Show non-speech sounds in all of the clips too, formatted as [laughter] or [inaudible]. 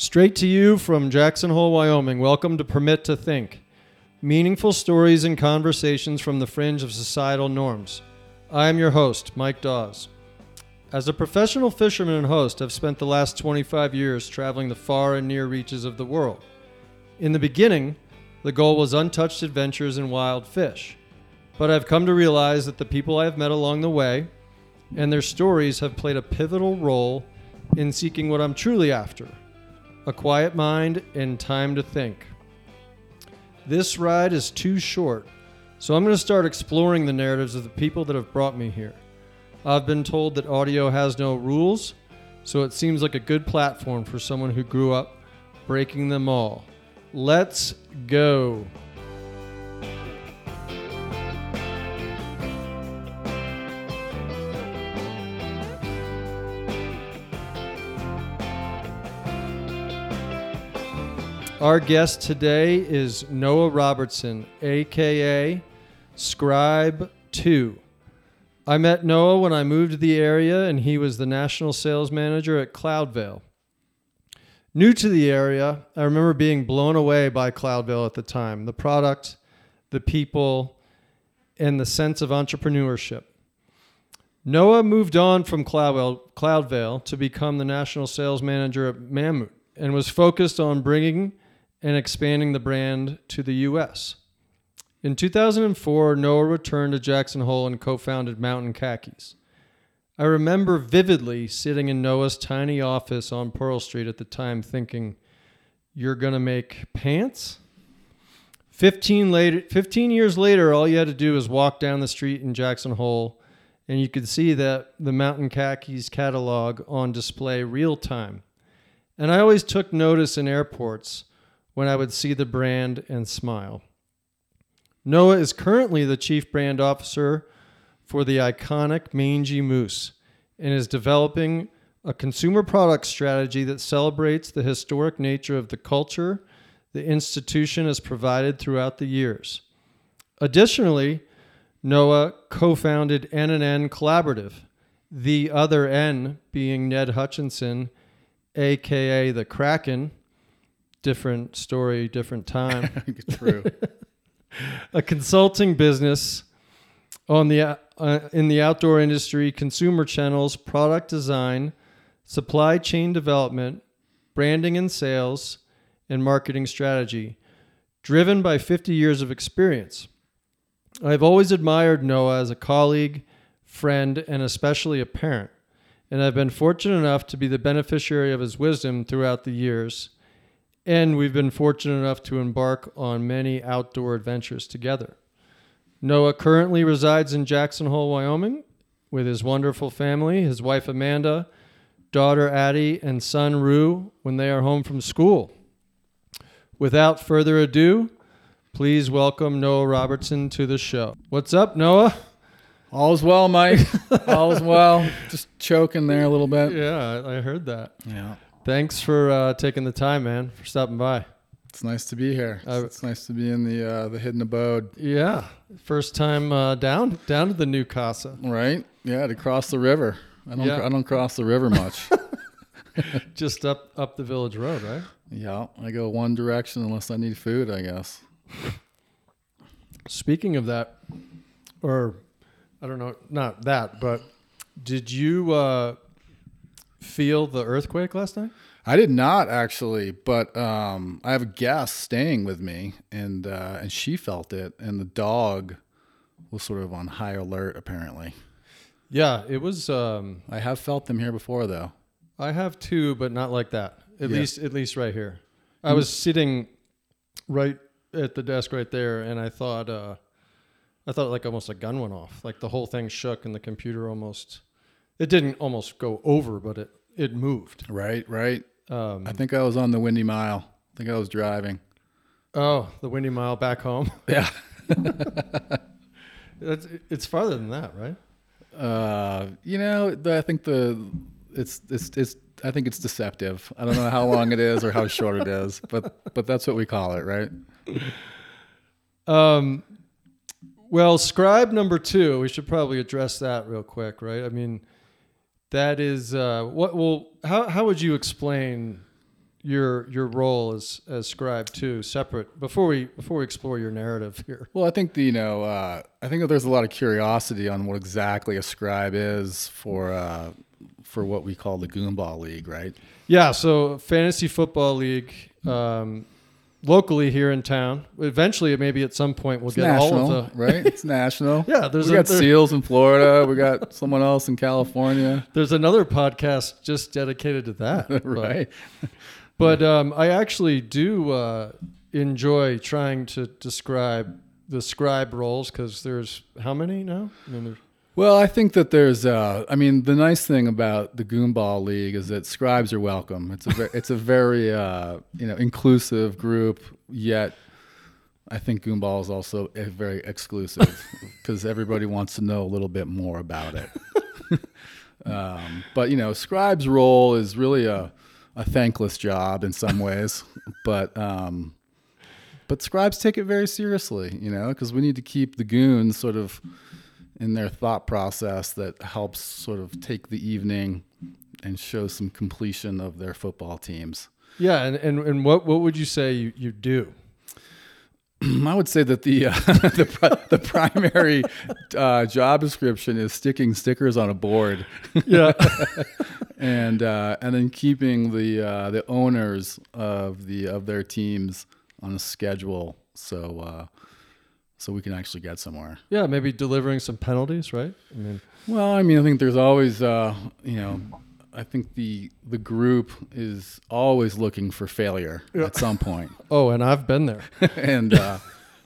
Straight to you from Jackson Hole, Wyoming. Welcome to Permit to Think. Meaningful stories and conversations from the fringe of societal norms. I am your host, Mike Dawes. As a professional fisherman and host, I've spent the last 25 years traveling the far and near reaches of the world. In the beginning, the goal was untouched adventures and wild fish. But I've come to realize that the people I have met along the way and their stories have played a pivotal role in seeking what I'm truly after a quiet mind and time to think. This ride is too short, so I'm going to start exploring the narratives of the people that have brought me here. I've been told that audio has no rules, so it seems like a good platform for someone who grew up breaking them all. Let's go. Our guest today is Noah Robertson, aka Scribe 2. I met Noah when I moved to the area and he was the national sales manager at Cloudveil. New to the area, I remember being blown away by Cloudveil at the time the product, the people, and the sense of entrepreneurship. Noah moved on from Cloudveil, Cloudveil to become the national sales manager at Mammut and was focused on bringing and expanding the brand to the U.S. In 2004, Noah returned to Jackson Hole and co founded Mountain Khakis. I remember vividly sitting in Noah's tiny office on Pearl Street at the time thinking, You're going to make pants? 15, later, 15 years later, all you had to do was walk down the street in Jackson Hole, and you could see that the Mountain Khakis catalog on display real time. And I always took notice in airports when I would see the brand and smile. Noah is currently the chief brand officer for the iconic Mangy Moose and is developing a consumer product strategy that celebrates the historic nature of the culture the institution has provided throughout the years. Additionally, Noah co-founded N&N Collaborative, the other N being Ned Hutchinson, aka the Kraken, different story, different time. [laughs] True. [laughs] a consulting business on the uh, in the outdoor industry, consumer channels, product design, supply chain development, branding and sales, and marketing strategy, driven by 50 years of experience. I've always admired Noah as a colleague, friend, and especially a parent, and I've been fortunate enough to be the beneficiary of his wisdom throughout the years and we've been fortunate enough to embark on many outdoor adventures together. Noah currently resides in Jackson Hole, Wyoming, with his wonderful family, his wife Amanda, daughter Addie, and son Rue when they are home from school. Without further ado, please welcome Noah Robertson to the show. What's up, Noah? All's well, Mike. [laughs] All's well. Just choking there a little bit. Yeah, I heard that. Yeah. Thanks for uh, taking the time, man, for stopping by. It's nice to be here. It's, Uh, it's nice to be in the uh, the hidden abode, Yeah, first time uh, down down to the new casa. right? Yeah, to cross the river. I don't Yeah. I don't cross the river much. [laughs] [laughs] Just up up the village road, right? yeah, I go one direction unless I need food, I guess. Speaking of that, or I don't know, not that, but did you uh, feel the earthquake last night? I did not actually, but um, I have a guest staying with me, and uh, and she felt it, and the dog was sort of on high alert. Apparently, Yeah, it was. Um, I have felt them here before, though. I have two, but not like that. At Yeah. least, at least right here. I was sitting right at the desk right there, and I thought, uh, I thought like almost a gun went off. Like the whole thing shook, and the computer almost. It didn't almost go over, but it it moved. Right, right. Um, I think I was on the Windy Mile. I think I was driving. oh, the Windy Mile back home. [laughs] Yeah. [laughs] It's, it's farther than that, right? Uh, you know, the, I think the it's it's it's I think it's deceptive. I don't know how long it is or how short it is, but but that's what we call it, right? Um, well, scribe number two, we should probably address that real quick, right? I mean, that is uh, what. Well, how how would you explain your your role as as scribe too, separate before we before we explore your narrative here. Well, I think the, you know, uh, I think that there's a lot of curiosity on what exactly a scribe is for uh, for what we call the Goomball League, right? Yeah, so fantasy football league um, locally here in town. Eventually, maybe at some point we'll It's get national, all of the [laughs] right? It's national. [laughs] Yeah, there's we a- got there- seals in Florida. [laughs] We got someone else in California, There's another podcast just dedicated to that. right? But um, I actually do uh, enjoy trying to describe the scribe roles because there's how many now? I mean, there's, Well, I think that there's, uh, I mean, the nice thing about the Goomball League is that scribes are welcome. It's a ve- [laughs] it's a very uh, you know inclusive group. Yet, I think Goomball is also a very exclusive [laughs] because everybody wants to know a little bit more about it. [laughs] um, but you know, scribe's role is really a a thankless job in some ways, but. Um, but scribes take it very seriously, you know, because we need to keep the goons sort of in their thought process that helps sort of take the evening and show some completion of their football teams. yeah, and, and, and what what would you say you, you do? [clears throat] I would say that the uh, [laughs] the, pri- the primary uh, job description is sticking stickers on a board [laughs] Yeah, and uh, and then keeping the uh, the owners of the of their teams on a schedule so uh, so we can actually get somewhere. yeah, maybe delivering some penalties, right? I mean, Well, I mean, I think there's always, uh, you know, I think the the group is always looking for failure at some point, [laughs] oh, and I've been there. [laughs] and uh,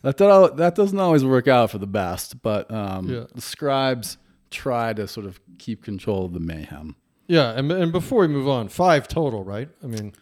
that that that doesn't always work out for the best. But um, Yeah. the scribes try to sort of keep control of the mayhem. Yeah, and, and before we move on, five total, right? I mean,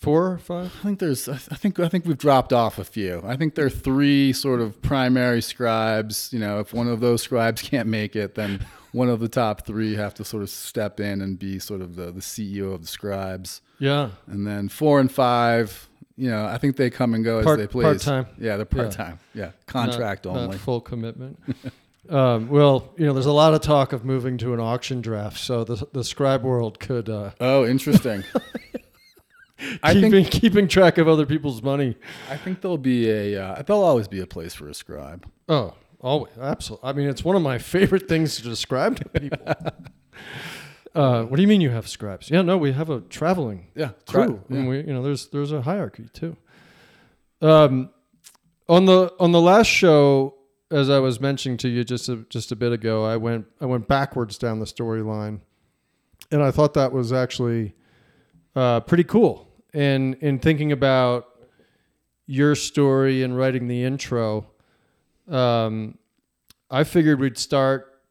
four, or five. I think there's, I think, I think we've dropped off a few. I think there are three sort of primary scribes. You know, if one of those scribes [laughs] can't make it, then one of the top three have to sort of step in and be sort of the the CEO of the scribes. Yeah, And then four and five, you know, I think they come and go Part- as they please. part-time. Yeah, they're part time. Yeah. Contract not, only. not full commitment. [laughs] um, well, you know, there's a lot of talk of moving to an auction draft, so the the scribe world could uh, oh, interesting. [laughs] I keeping think keeping track of other people's money. I think there'll be a uh, there'll always be a place for a scribe. Oh, always, absolutely. I mean, it's one of my favorite things to describe to people. [laughs] uh, what do you mean you have scribes? Yeah, no, we have a traveling Yeah, crew, yeah. and we, you know, there's there's a hierarchy too. Um, on the on the last show, as I was mentioning to you just a, just a bit ago, I went I went backwards down the storyline, and I thought that was actually uh, pretty cool. And in thinking about your story and writing the intro, um, I figured we'd start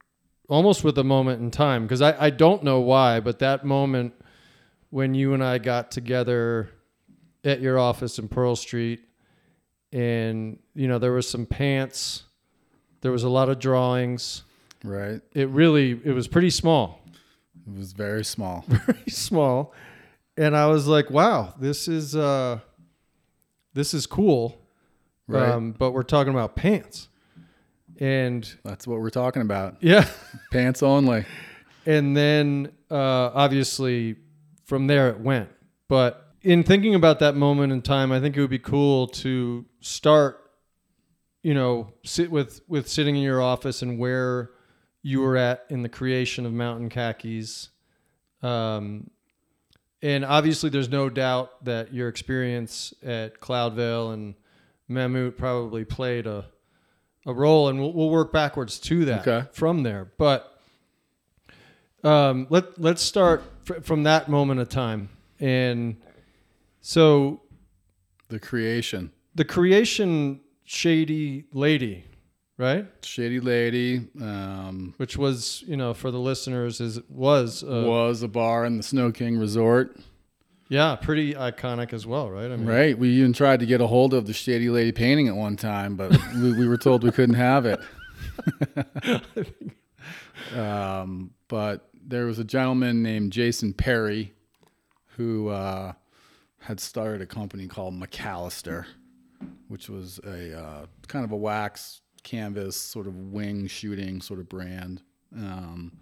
almost with a moment in time because I, I don't know why, but that moment when you and I got together at your office in Pearl Street, and you know there was some pants, there was a lot of drawings. Right. It really it was pretty small, It was very small. [laughs] very small, and I was like, wow, this is uh, this is cool. Right. Um, but we're talking about pants, and That's what we're talking about. yeah. [laughs] Pants only. and then uh, obviously from there it went. But in thinking about that moment in time, I think it would be cool to start, you know, sit with with sitting in your office and where you were at in the creation of Mountain Khakis. Um, and obviously, there's no doubt that your experience at Cloudveil and Mammut probably played a a role, and we'll, we'll work backwards to that Okay. from there. But um, let let's start fr- from that moment of time, and so The creation. the creation shady lady, right? Shady Lady um, Which was you know for the listeners is was uh, was a bar in the Snow King Resort. yeah pretty iconic as well, right? I mean, Right. We even tried to get a hold of the Shady Lady painting at one time, but we, we were told we couldn't have it. [laughs] um, but there was a gentleman named Jason Perry who uh, had started a company called McAllister, which was a uh, kind of a wax canvas sort of wing shooting sort of brand. Um,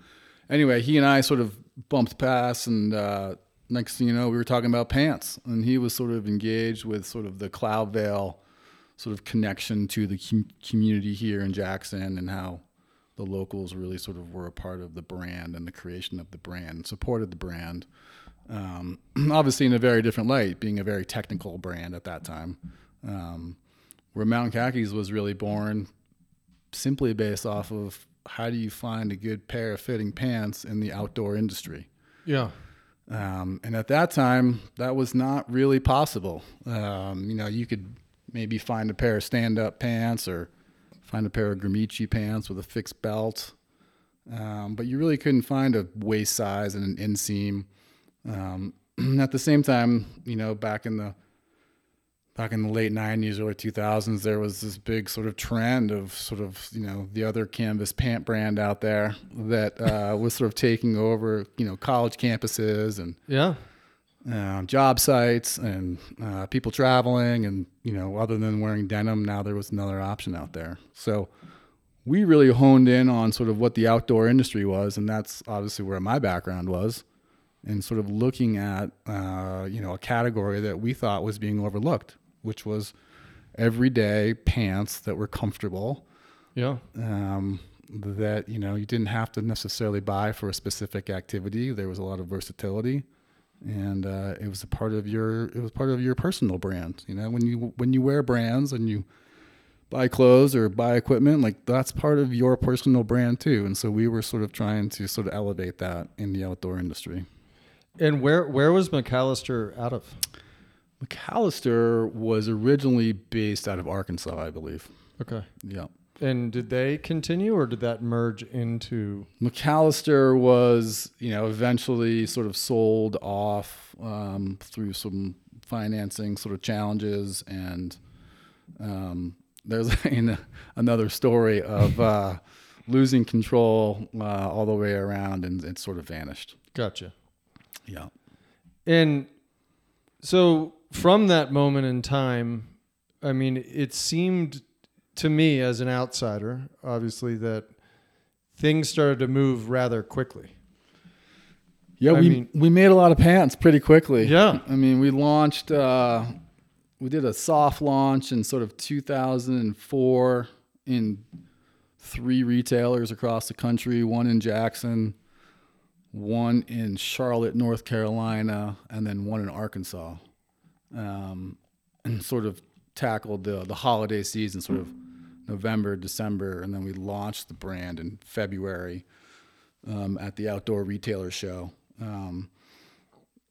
anyway, he and I sort of bumped past and uh, next thing you know, we were talking about pants, and he was sort of engaged with sort of the Cloudveil sort of connection to the com- community here in Jackson and how the locals really sort of were a part of the brand and the creation of the brand, supported the brand. Um, [clears throat] obviously, in a very different light, being a very technical brand at that time, um, where Mountain Khakis was really born simply based off of how do you find a good pair of fitting pants in the outdoor industry. Yeah. Um, and at that time, that was not really possible. Um, you know, you could maybe find a pair of stand-up pants or find a pair of Gramicci pants with a fixed belt, um, but you really couldn't find a waist size and an inseam. Um, [clears throat] at the same time, you know, back in the back in the late 90s early 2000s there was this big sort of trend of sort of you know the other canvas pant brand out there that uh, [laughs] was sort of taking over you know college campuses and Yeah. uh, job sites and uh, people traveling and you know other than wearing denim now there was another option out there so we really honed in on sort of what the outdoor industry was and that's obviously where my background was and sort of looking at uh, you know a category that we thought was being overlooked which was everyday pants that were comfortable Yeah. um, that you know you didn't have to necessarily buy for a specific activity. There was a lot of versatility, and uh, it was a part of your it was part of your personal brand. You know, when you when you wear brands and you buy clothes or buy equipment, like that's part of your personal brand too. And so we were sort of trying to sort of elevate that in the outdoor industry. And where where was McAllister out of? McAllister was originally based out of Arkansas, I believe. Okay. Yeah. And did they continue or did that merge into McAllister was, you know, eventually sort of sold off um, through some financing sort of challenges, and um, there's [laughs] in another story of uh, losing control uh, all the way around, and it sort of vanished. Gotcha. Yeah. And so from that moment in time, I mean, it seemed to me as an outsider, obviously, that things started to move rather quickly. Yeah, I we mean- we made a lot of pants pretty quickly. Yeah. I mean, we launched. Uh, we did a soft launch in sort of 2004 in three retailers across the country. One in Jackson, one in Charlotte, North Carolina, and then one in Arkansas. Um, and sort of tackled the the holiday season, sort of November, December, and then we launched the brand in February um, at the outdoor retailer show. Um,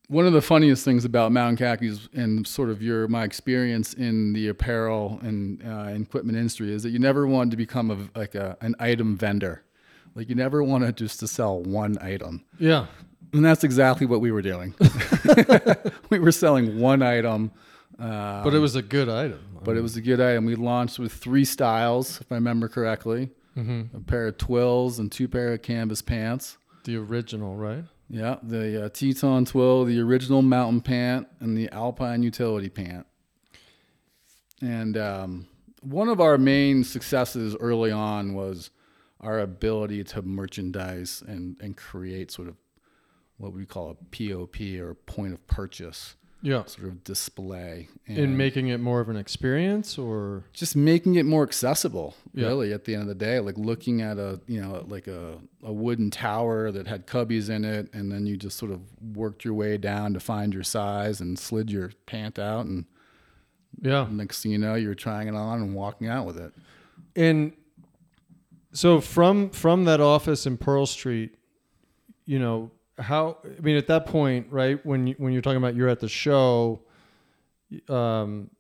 one of the funniest things about Mountain Khakis and sort of your my experience in the apparel and uh, equipment industry is that you never wanted to become a, like a, an item vendor. Like you never wanted just to sell one item. Yeah. And that's exactly what we were doing. [laughs] [laughs] we were selling one item, uh, But it was a good item. but it was a good item. We launched with three styles, if I remember correctly Mm-hmm. a pair of twills and two pair of canvas pants. the original, right? Yeah, the uh, Teton twill, the original mountain pant, and the Alpine utility pant. And um, one of our main successes early on was our ability to merchandise and, and create sort of what we call a POP or point of purchase Yeah. sort of display. In making it more of an experience or just making it more accessible Yeah. really at the end of the day like looking at a you know like a, a wooden tower that had cubbies in it and then you just sort of worked your way down to find your size and slid your pant out and yeah. next thing you know you're trying it on and walking out with it And so from from that office in Pearl Street, you know, how I mean at that point, right, when you when you're talking about you're at the show um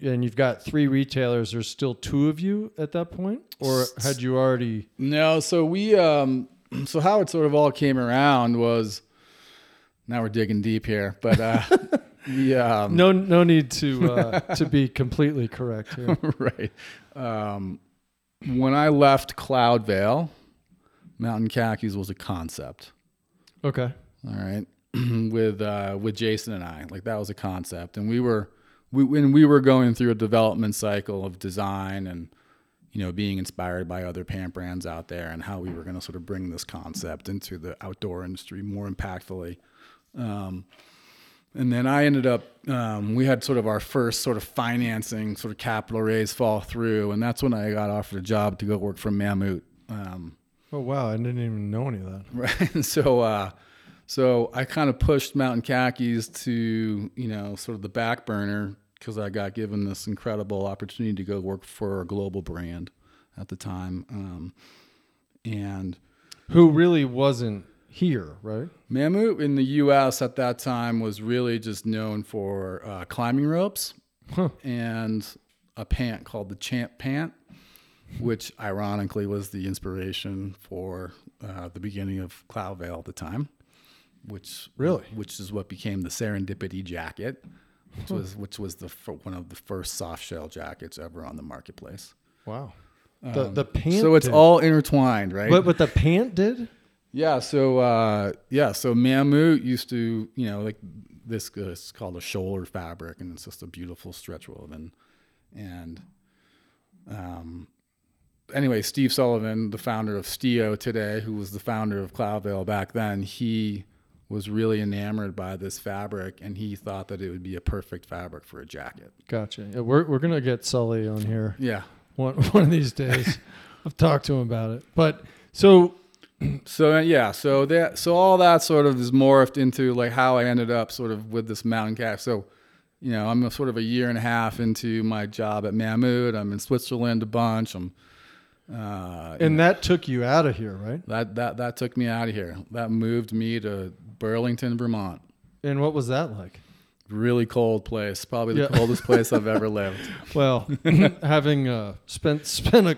and you've got three retailers, there's still two of you at that point? Or had you already no so we um so how it sort of all came around was now we're digging deep here but uh [laughs] we um no no need to uh, to be completely correct here. [laughs] right. Um, when I left Cloudveil, Mountain Khakis was a concept. Okay. All right, [clears throat] with uh, with Jason and I, like that was a concept, and we were we when we were going through a development cycle of design and you know being inspired by other pant brands out there and how we were going to sort of bring this concept into the outdoor industry more impactfully. Um, and then I ended up. Um, we had sort of our first sort of financing, sort of capital raise fall through, and that's when I got offered a job to go work for Mammut. Um, Oh wow, I didn't even know any of that. [laughs] right, and so uh, so I kind of pushed Mountain Khakis to you know sort of the back burner because I got given this incredible opportunity to go work for a global brand at the time, um, and Who really wasn't here, right? Mammut in the U.S. at that time was really just known for uh, climbing ropes Huh. and a pant called the Champ Pant, which ironically was the inspiration for uh, the beginning of Cloudveil at the time, which Really? which is what became the Serendipity jacket, which was which was the one of the first soft shell jackets ever on the marketplace. Wow. The the pant. Um, so it's did- all intertwined, right? But what the pant did? Yeah, so uh, yeah, so Mammut used to, you know, like this uh, it's called a Schoeller fabric, and it's just a beautiful stretch woven. And um, anyway, Steve Sullivan, the founder of Stio today, who was the founder of Cloudveil back then, he was really enamored by this fabric, and he thought that it would be a perfect fabric for a jacket. Gotcha. Yeah, we're we're gonna get Sully on here Yeah. one [laughs] one of these days. [laughs] I've talked to him about it. But so So uh, yeah, so that so all that sort of is morphed into like how I ended up sort of with this mountain cat. So, you know, I'm a sort of a year and a half into my job at Mammut. I'm in Switzerland a bunch. I'm uh, and that took you out of here, right? that that that took me out of here. That moved me to Burlington, Vermont. And what was that like? Really cold place, probably the Yeah. coldest place I've ever [laughs] lived. Well, [laughs] [laughs] having uh, spent spent a,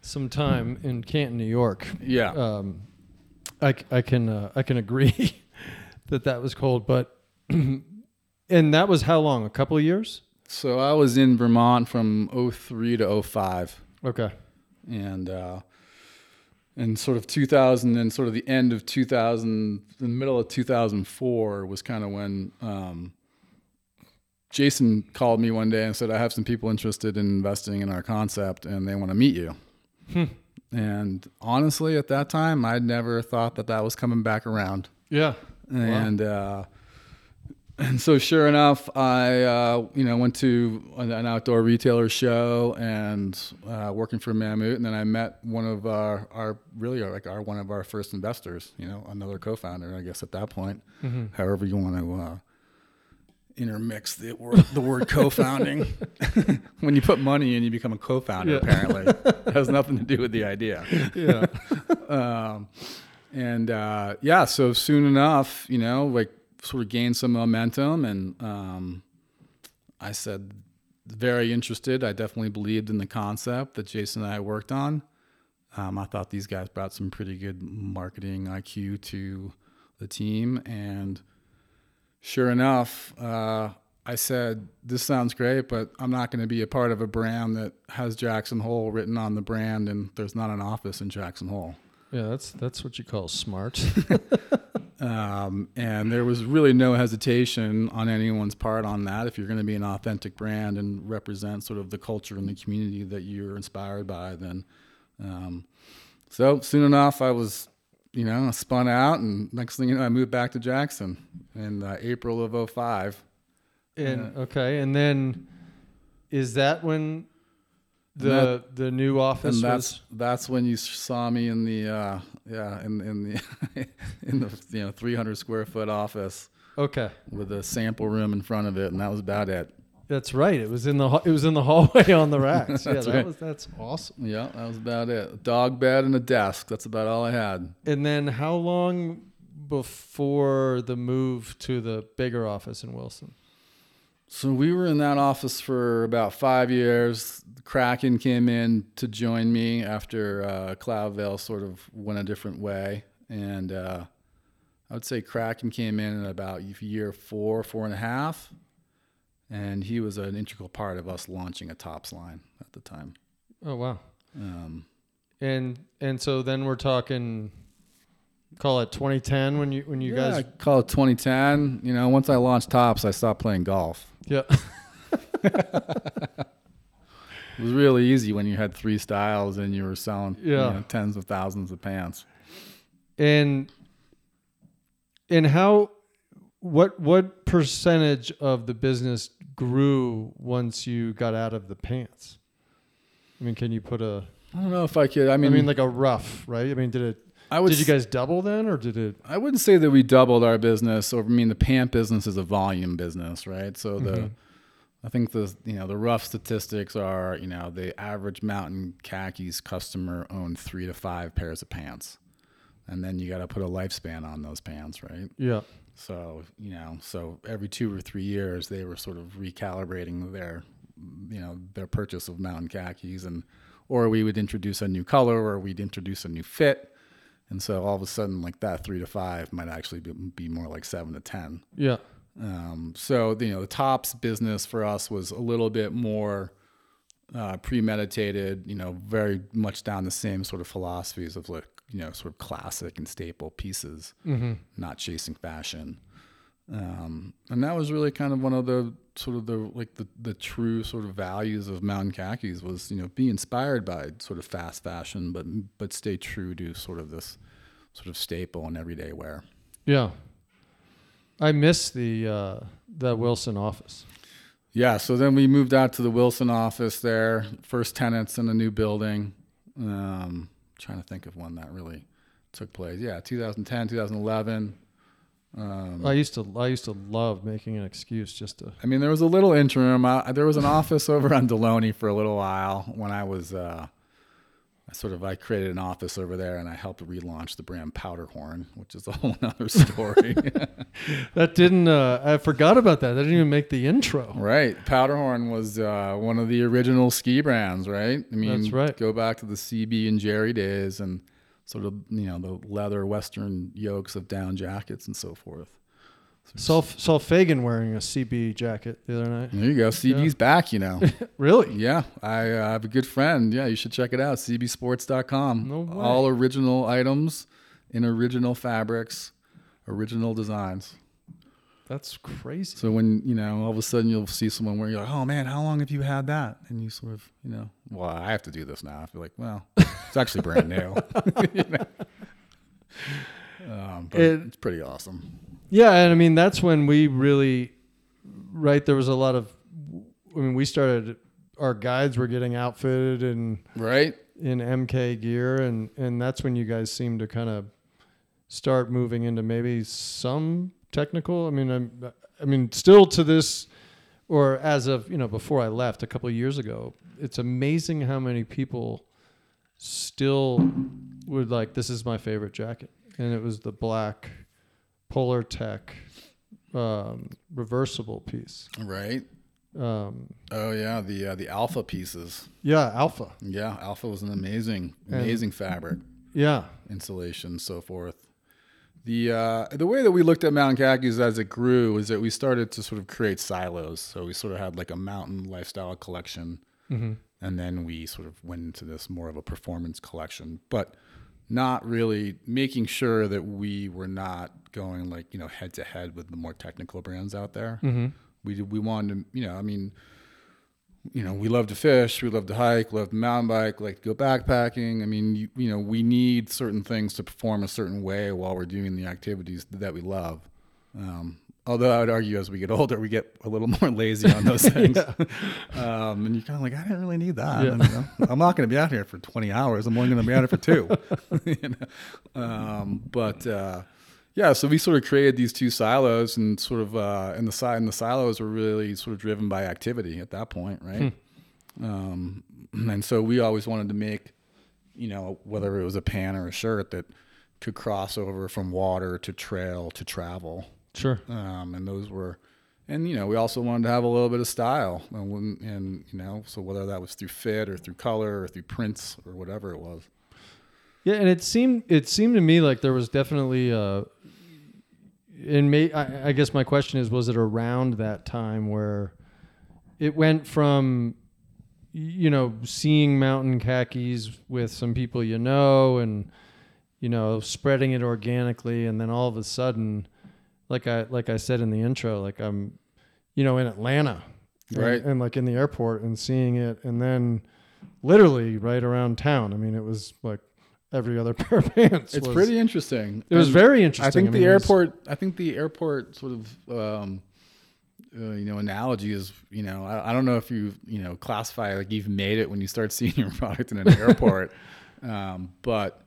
some time in Canton, New York, Yeah. um, I, I can uh, I can agree [laughs] that that was cold, but [clears throat] and that was how long? A couple of years? So I was in Vermont from 03 to 05. Okay. and uh, and sort of 2000 and sort of the end of 2000, the middle of 2004 was kind of when um, Jason called me one day and said, "I have some people interested in investing in our concept, and they want to meet you." And honestly, at that time, I'd never thought that that was coming back around. Yeah. And uh, and so sure enough, I uh, you know went to an, outdoor retailer show and uh, working for Mammut, and then I met one of our, our really our, like our one of our first investors, you know, another co-founder, I guess at that point, however you want to. Intermix the word, the word co-founding [laughs] when you put money in you become a co-founder Yeah. apparently [laughs] it has nothing to do with the idea Yeah. [laughs] um, and uh, yeah, so soon enough, you know, like sort of gained some momentum, and um, I said, very interested. I definitely believed in the concept that Jason and I worked on. Um, I thought these guys brought some pretty good marketing IQ to the team, and sure enough, uh, I said, "This sounds great, but I'm not going to be a part of a brand that has Jackson Hole written on the brand, and there's not an office in Jackson Hole." Yeah, that's that's what you call smart. [laughs] Um, and there was really no hesitation on anyone's part on that. If you're going to be an authentic brand and represent sort of the culture and the community that you're inspired by, then um, so soon enough, I was, you know, spun out, and next thing you know, I moved back to Jackson in uh, April of 05. and okay, and then is that when the the new office and was? that's that's when you saw me in the uh, yeah in in the [laughs] in the you know 300 square foot office Okay, with a sample room in front of it, and that was about it. That's right. It was in the it was in the [laughs] hallway on the racks. yeah, that right. was that's awesome. Yeah, that was about it. A dog bed and a desk. That's about all I had. And then how long before the move to the bigger office in Wilson? So we were in that office for about five years. Kraken came in to join me after uh, Cloudveil sort of went a different way, and uh, I would say Kraken came in at about year four, four and a half, and he was an integral part of us launching a tops line at the time. Oh wow. Um, And and so then we're talking call it 2010 when you when you yeah, I guys call it 2010. You know, once I launched tops, I stopped playing golf. yeah [laughs] [laughs] It was really easy when you had three styles and you were selling you Yeah. know, tens of thousands of pants. and and how what what percentage of the business grew once you got out of the pants? I mean, can you put a? I don't know if I could. I I mean, mean, like a rough, right? I mean, did it? I would. Did you guys double then, or did it? I wouldn't say that we doubled our business. Or I mean, the pant business is a volume business, right? So the, Mhm. I think the you know the rough statistics are you know the average mountain khakis customer owned three to five pairs of pants, and then you got to put a lifespan on those pants, right? Yeah. So you know, so every two or three years they were sort of recalibrating their, you know, their purchase of mountain khakis, and or we would introduce a new color, or we'd introduce a new fit, and so all of a sudden, like that three to five might actually be, be more like seven to ten. Yeah. Um, so you know, the tops business for us was a little bit more uh, premeditated. You know, very much down the same sort of philosophies of like you know, sort of classic and staple pieces Mm-hmm. not chasing fashion. Um, and that was really kind of one of the sort of the like the, the true sort of values of mountain khakis was you know be inspired by sort of fast fashion but but stay true to sort of this sort of staple and everyday wear Yeah. I miss the uh, the Wilson office. yeah so then we moved out to the wilson office there first tenants in a new building um, trying to think of when that really took place yeah 2010 2011 um, I used to I used to love making an excuse just to. I mean, there was a little interim. I, there was an [laughs] office over on Deloney for a little while when I was, uh, I sort of, I created an office over there and I helped relaunch the brand Powderhorn, which is a [laughs] whole other story. [laughs] That didn't. Uh, I forgot about that. That didn't even make the intro. right. Powderhorn was uh, one of the original ski brands, right? I mean, That's right. go back to the CB and Jerry days and sort of, you know, the leather Western yokes of down jackets and so forth. Saw saw Fagan wearing a CB jacket the other night. There you go. CB's back, you know. [laughs] Really? Yeah, I uh, have a good friend. Yeah, you should check it out. CBSports.com. No way. All original items in original fabrics, original designs. That's crazy. So when you know, all of a sudden you'll see someone where you're like, "Oh man, how long have you had that?" And you sort of, you know, well, I have to do this now. I feel like, well, it's actually brand new. [laughs] You know? [laughs] um, but It- it's pretty awesome. Yeah, and I mean that's when we really, right? There was a lot of. I mean, we started. Our guides were getting outfitted and Right? in MK gear, and and that's when you guys seem to kind of start moving into maybe some technical. I mean, I'm, I mean, still to this, or as of you know, before I left a couple of years ago, it's amazing how many people still would like. This is my favorite jacket, and it was the black Polartec um, reversible piece. Right? Um, Oh yeah, the uh, the alpha pieces. yeah, Alpha. Yeah, alpha was an amazing, And- amazing fabric. Yeah, insulation, so forth. The uh, the way that we looked at mountain khakis as it grew is that we started to sort of create silos. So we sort of had like a mountain lifestyle collection, hmm and then we sort of went into this more of a performance collection, but not really making sure that we were not going like you know head to head with the more technical brands out there hmm we we wanted to, you know, I mean, you know, we love to fish, we love to hike, love to mountain bike, like to go backpacking. I mean, you, you know, we need certain things to perform a certain way while we're doing the activities that we love. Um, although I would argue as we get older, we get a little [laughs] more lazy on those [laughs] things. um, and you're kind of like, I didn't really need that. Yeah. And, you know, I'm not going to be out here for 20 hours. I'm only going to be out here for two. [laughs] you know? um, but, uh, yeah, so we sort of created these two silos, and sort of, uh, and the side and the silos were really sort of driven by activity at that point, right? Um, [clears throat] and so we always wanted to make, you know, whether it was a pan or a shirt that could cross over from water to trail to travel, Sure. um, and those were, and you know, we also wanted to have a little bit of style, and, and you know, so whether that was through fit or through color or through prints or whatever it was. Yeah, and it seemed it seemed to me like there was definitely uh in may I, I guess my question is was it around that time where it went from you know seeing mountain khakis with some people you know and you know spreading it organically and then all of a sudden like I like I said in the intro like I'm you know in Atlanta and- Right. and like in the airport and seeing it and then literally right around town I mean it was like every other [laughs] pair of pants. It's was- pretty interesting. It was And very interesting. I think mean, the airport. I think the airport sort of. Um, uh, you know, analogy is, you know, I, I don't know if you, you know, classify like you've made it when you start [laughs] seeing your product in an airport, [laughs] um, but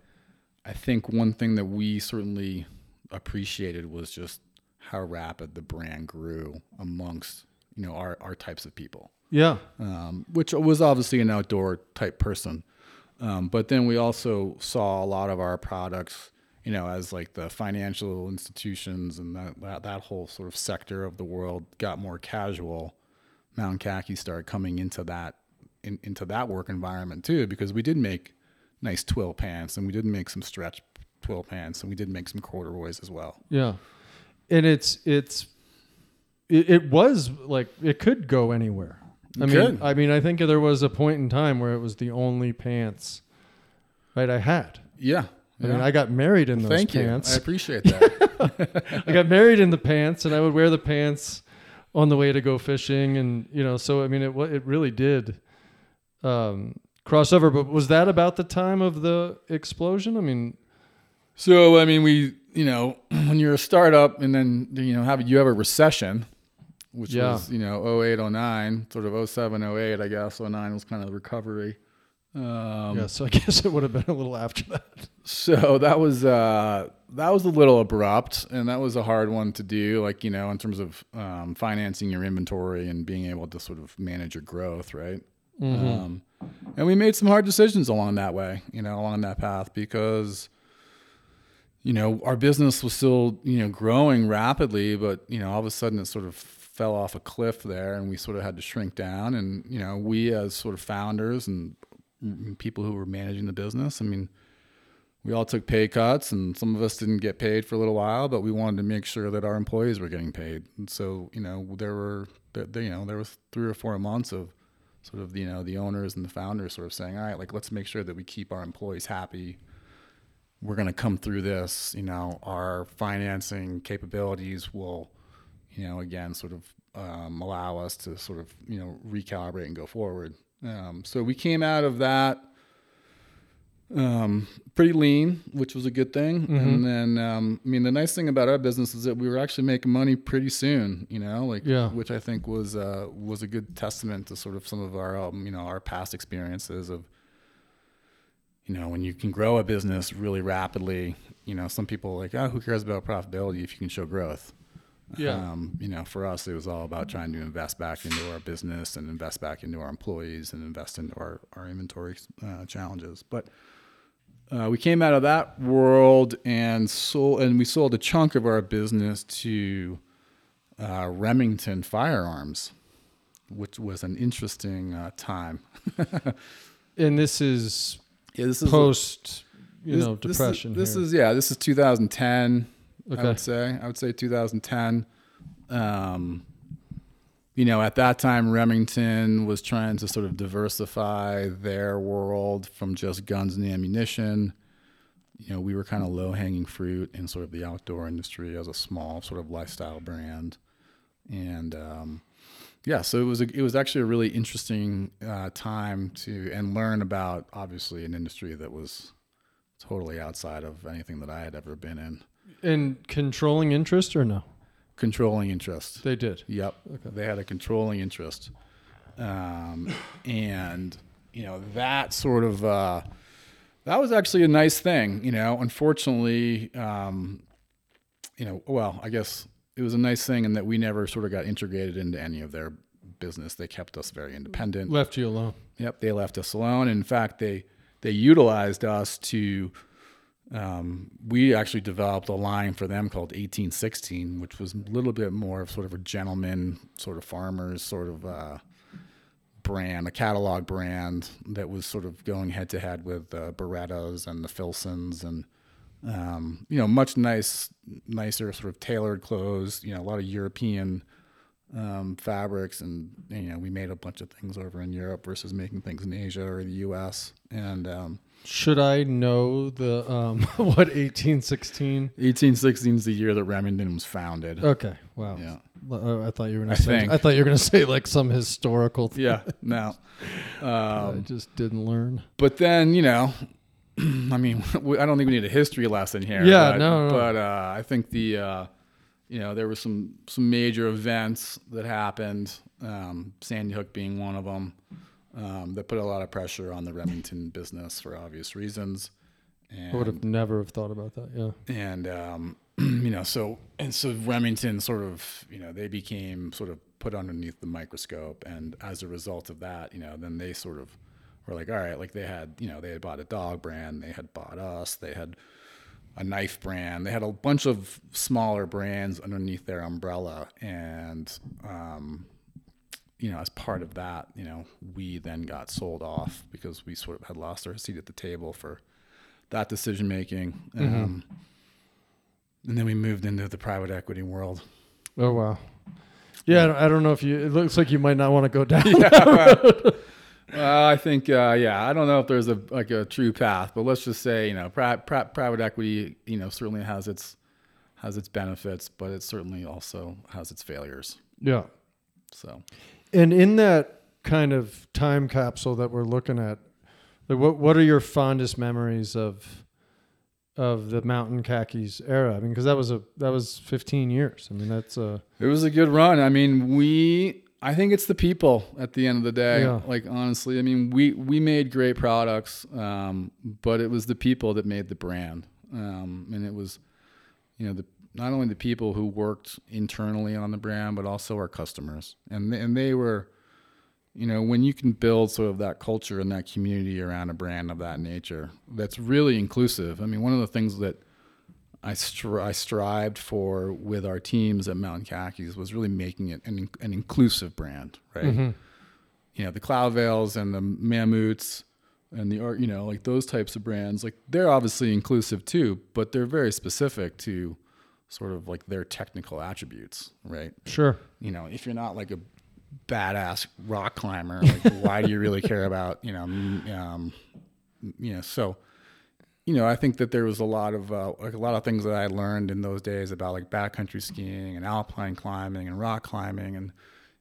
I think one thing that we certainly appreciated was just how rapid the brand grew amongst, you know, our, our types of people Yeah. um, which was obviously an outdoor type person. Um, but then we also saw a lot of our products, you know, as like the financial institutions and that, that, that whole sort of sector of the world got more casual. Mountain Khaki started coming into that in, into that work environment too, because we did make nice twill pants and we did make some stretch twill pants and we did make some corduroys as well. Yeah. And it's it's it, it was like it could go anywhere. I It mean. I mean, I think there was a point in time where it was the only pants, right? I had. Yeah. I mean, yeah. I got married in those pants. You. I appreciate that. [laughs] I got married in the pants, and I would wear the pants on the way to go fishing, and you know, so I mean, it it really did um, cross over. But was that about the time of the explosion? I mean, So I mean, we you know [clears throat] when you're a startup and then you know have you have a recession, which Yeah. was you know 08, 09, sort of 07, 08, I guess. 09 was kind of the recovery. Um, yeah. So I [laughs] guess it would have been a little after that. So that was uh, that was a little abrupt, and that was a hard one to do. Like you know, in terms of um, financing your inventory and being able to sort of manage your growth, right? Um, and we made some hard decisions along that way, you know, along that path because you know our business was still you know growing rapidly, but you know all of a sudden it sort of fell off a cliff there, and we sort of had to shrink down. And you know, we as sort of founders and people who were managing the business, I mean we all took pay cuts and some of us didn't get paid for a little while but we wanted to make sure that our employees were getting paid and so you know there were you know there was three or four months of sort of you know the owners and the founders sort of saying all right like let's make sure that we keep our employees happy we're going to come through this you know our financing capabilities will you know again sort of um, allow us to sort of you know recalibrate and go forward um, so we came out of that um, pretty lean, which was a good thing. And then, um, I mean, the nice thing about our business is that we were actually making money pretty soon. You know, like Yeah. which I think was uh, was a good testament to sort of some of our um, you know our past experiences of you know when you can grow a business really rapidly. You know, some people are like, oh, who cares about profitability if you can show growth? Yeah. Um, you know, for us, it was all about trying to invest back into our business and invest back into our employees and invest into our, our inventory uh, challenges. But uh, we came out of that world and sold, and we sold a chunk of our business to uh, Remington Firearms, which was an interesting uh, time. [laughs] And this is Yeah, this is post, you this- know, this is- depression. This, here. is yeah, this is 2010. I would say I would say 2010. Um, you know, at that time, Remington was trying to sort of diversify their world from just guns and ammunition. You know, we were kind of low hanging fruit in sort of the outdoor industry as a small sort of lifestyle brand, and um, yeah, so it was a, it was actually a really interesting uh, time to and learn about obviously an industry that was totally outside of anything that I had ever been in. And controlling interest or no? Controlling interest. They did. Yep. They had a controlling interest. Um, and, you know, that sort of, uh, that was actually a nice thing, you know, unfortunately, um, you know, well, I guess it was a nice thing in that we never sort of got integrated into any of their business. They kept us very independent. Left you alone. Yep, they left us alone. In fact, they they utilized us to. Um, we actually developed a line for them called 1816, which was a little bit more of sort of a gentleman, sort of farmers, sort of uh, brand, a catalog brand that was sort of going head to head with the Berettas and the Filsons and um, you know much nice, nicer sort of tailored clothes. You know, a lot of European um, fabrics, and you know, we made a bunch of things over in Europe versus making things in Asia or the U.S. And um, Should I know the um, [laughs] what 1816? 1816 is the year that Remington was founded. Okay. Wow. Yeah, Uh, I thought you were gonna I say. think. I thought you were gonna say like some historical. Thing yeah. [laughs] No, I um, just didn't learn. but then you know, [clears throat] I mean, [laughs] I don't think we need a history lesson here. Yeah, but, no, no. But uh, I think the, uh, you know, there were some some major events that happened. Um, Sandy Hook being one of them. Um, that put a lot of pressure on the Remington business for obvious reasons. And, I would have never have thought about that. Yeah. and um, [clears throat] you know, so and so Remington sort of, you know, they became sort of put underneath the microscope, and as a result of that, you know, then they sort of were like, all right, like they had, you know, they had bought a dog brand, they had bought us, they had a knife brand, they had a bunch of smaller brands underneath their umbrella, and um, you know, as part of that, you know, we then got sold off because we sort of had lost our seat at the table for that decision making. Um, and then we moved into the private equity world. Oh wow. Yeah, I don't, I don't know if you. It looks like you might not want to go [laughs] down. Well, I think, uh, yeah, I don't know if there's a like a true path, but let's just say, you know, pri- pri- private equity, you know, certainly has its has its benefits, but it certainly also has its failures. Yeah. So, And in that kind of time capsule that we're looking at, like what what are your fondest memories of of the mountain khakis era? I mean, because that was a that was 15 years. I mean, that's a It was a good run. I mean, we I think it's the people at the end of the day. Yeah. Like honestly, I mean, we we made great products, um, but it was the people that made the brand. Um, and it was you know, the not only the people who worked internally on the brand, but also our customers. And they, and they were you know, when you can build sort of that culture and that community around a brand of that nature, that's really inclusive. I mean, one of the things that I, stri- I strived for with our teams at Mountain Khakis was really making it an, an inclusive brand, right? Mm-hmm. You know, the Cloudveils and the Mammuts and the art, you know, like those types of brands, like they're obviously inclusive too, but they're very specific to sort of like their technical attributes, right? sure. you know, if you're not like a badass rock climber, like [laughs] why do you really care about, you know, um, you know, so, you know, I think that there was a lot of uh, like a lot of things that I learned in those days about like backcountry skiing and alpine climbing and rock climbing and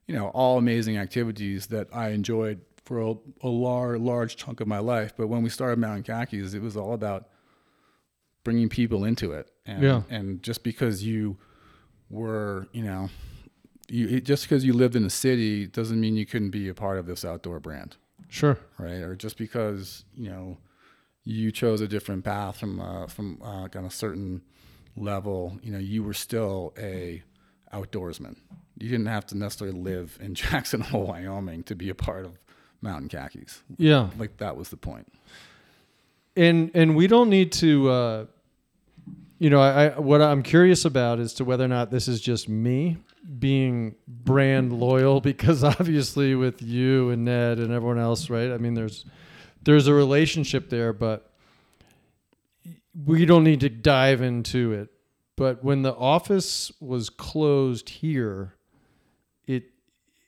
you know all amazing activities that I enjoyed for a, a large large chunk of my life. But when we started Mountain Khakis, it was all about bringing people into it. And, Yeah. and just because you were, you know, you it, just because you lived in a city doesn't mean you couldn't be a part of this outdoor brand Sure. right? Or just because you know you chose a different path from uh, from uh, on a certain level, you know, you were still a outdoorsman. You didn't have to necessarily live in [laughs] Jackson Hole, Wyoming, to be a part of Mountain Khakis. Yeah. Like that was the point. and and we don't need to uh you know I, I what i'm curious about is to whether or not this is just me being brand loyal [laughs] because obviously with you and ned and everyone else right? I mean there's there's a relationship there but we don't need to dive into it. But when the office was closed here it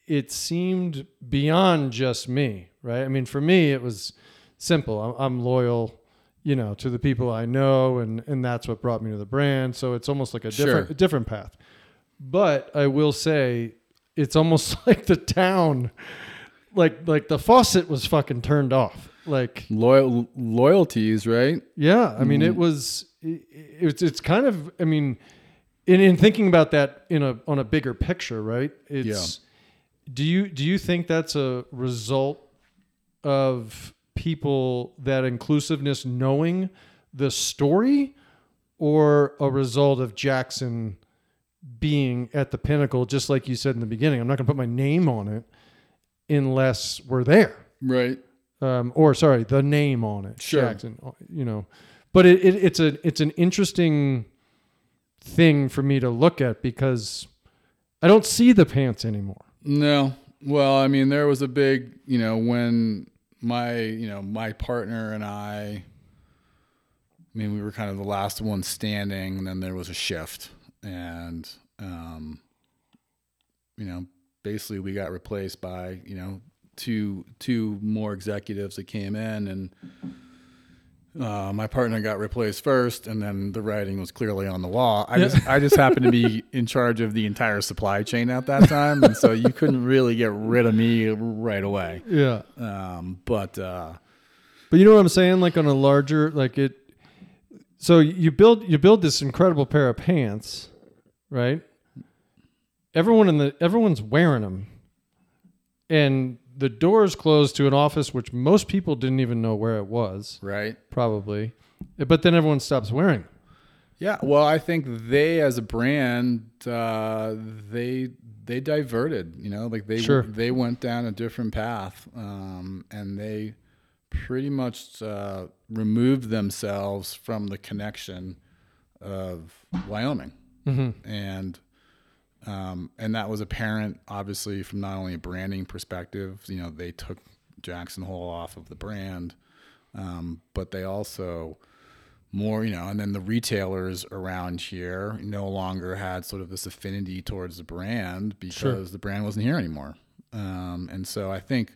it seemed beyond just me right? I mean for me it was simple. I'm, I'm loyal you know to the people i know and and that's what brought me to the brand so it's almost like a different Sure. a different path but i will say it's almost [laughs] like the town like like the faucet was fucking turned off like Loyal loyalties, right? yeah, I mean, it mm. was it, it's it's kind of I mean, in in thinking about that in a on a bigger picture, right? It's do you do you think that's a result of people that inclusiveness knowing the story, or a result of Jackson being at the pinnacle, just like you said in the beginning? I'm not going to put my name on it unless we're there Right. um, or sorry, the name on it, Sure. Jackson. You know, but it, it, it's a it's an interesting thing for me to look at because I don't see the pants anymore. No. Well, I mean, there was a big, you know, when my, you know, my partner and I, I mean, we were kind of the last one standing, and then there was a shift. And, um, you know, basically we got replaced by, you know, two, two more executives that came in and, uh, my partner got replaced first, and then the writing was clearly on the wall. I just, I just happened to be in charge of the entire supply chain at that time, and so you couldn't really get rid of me right away. Yeah, Um, but uh, but But you know what I'm saying? Like on a larger, like it. So you build you build this incredible pair of pants, right? Everyone in the everyone's wearing them, and the doors closed to an office which most people didn't even know where it was, Right. probably. But then everyone stops wearing. them. Yeah. Well, I think they, as a brand, uh, they they diverted. You know, like they Sure. they went down a different path, um, and they pretty much uh, removed themselves from the connection of Wyoming, Mm-hmm. and um, and that was apparent, obviously, from not only a branding perspective. You know, they took Jackson Hole off of the brand, um, but they also more, you know, and then the retailers around here no longer had sort of this affinity towards the brand because Sure. the brand wasn't here anymore. Um, and so I think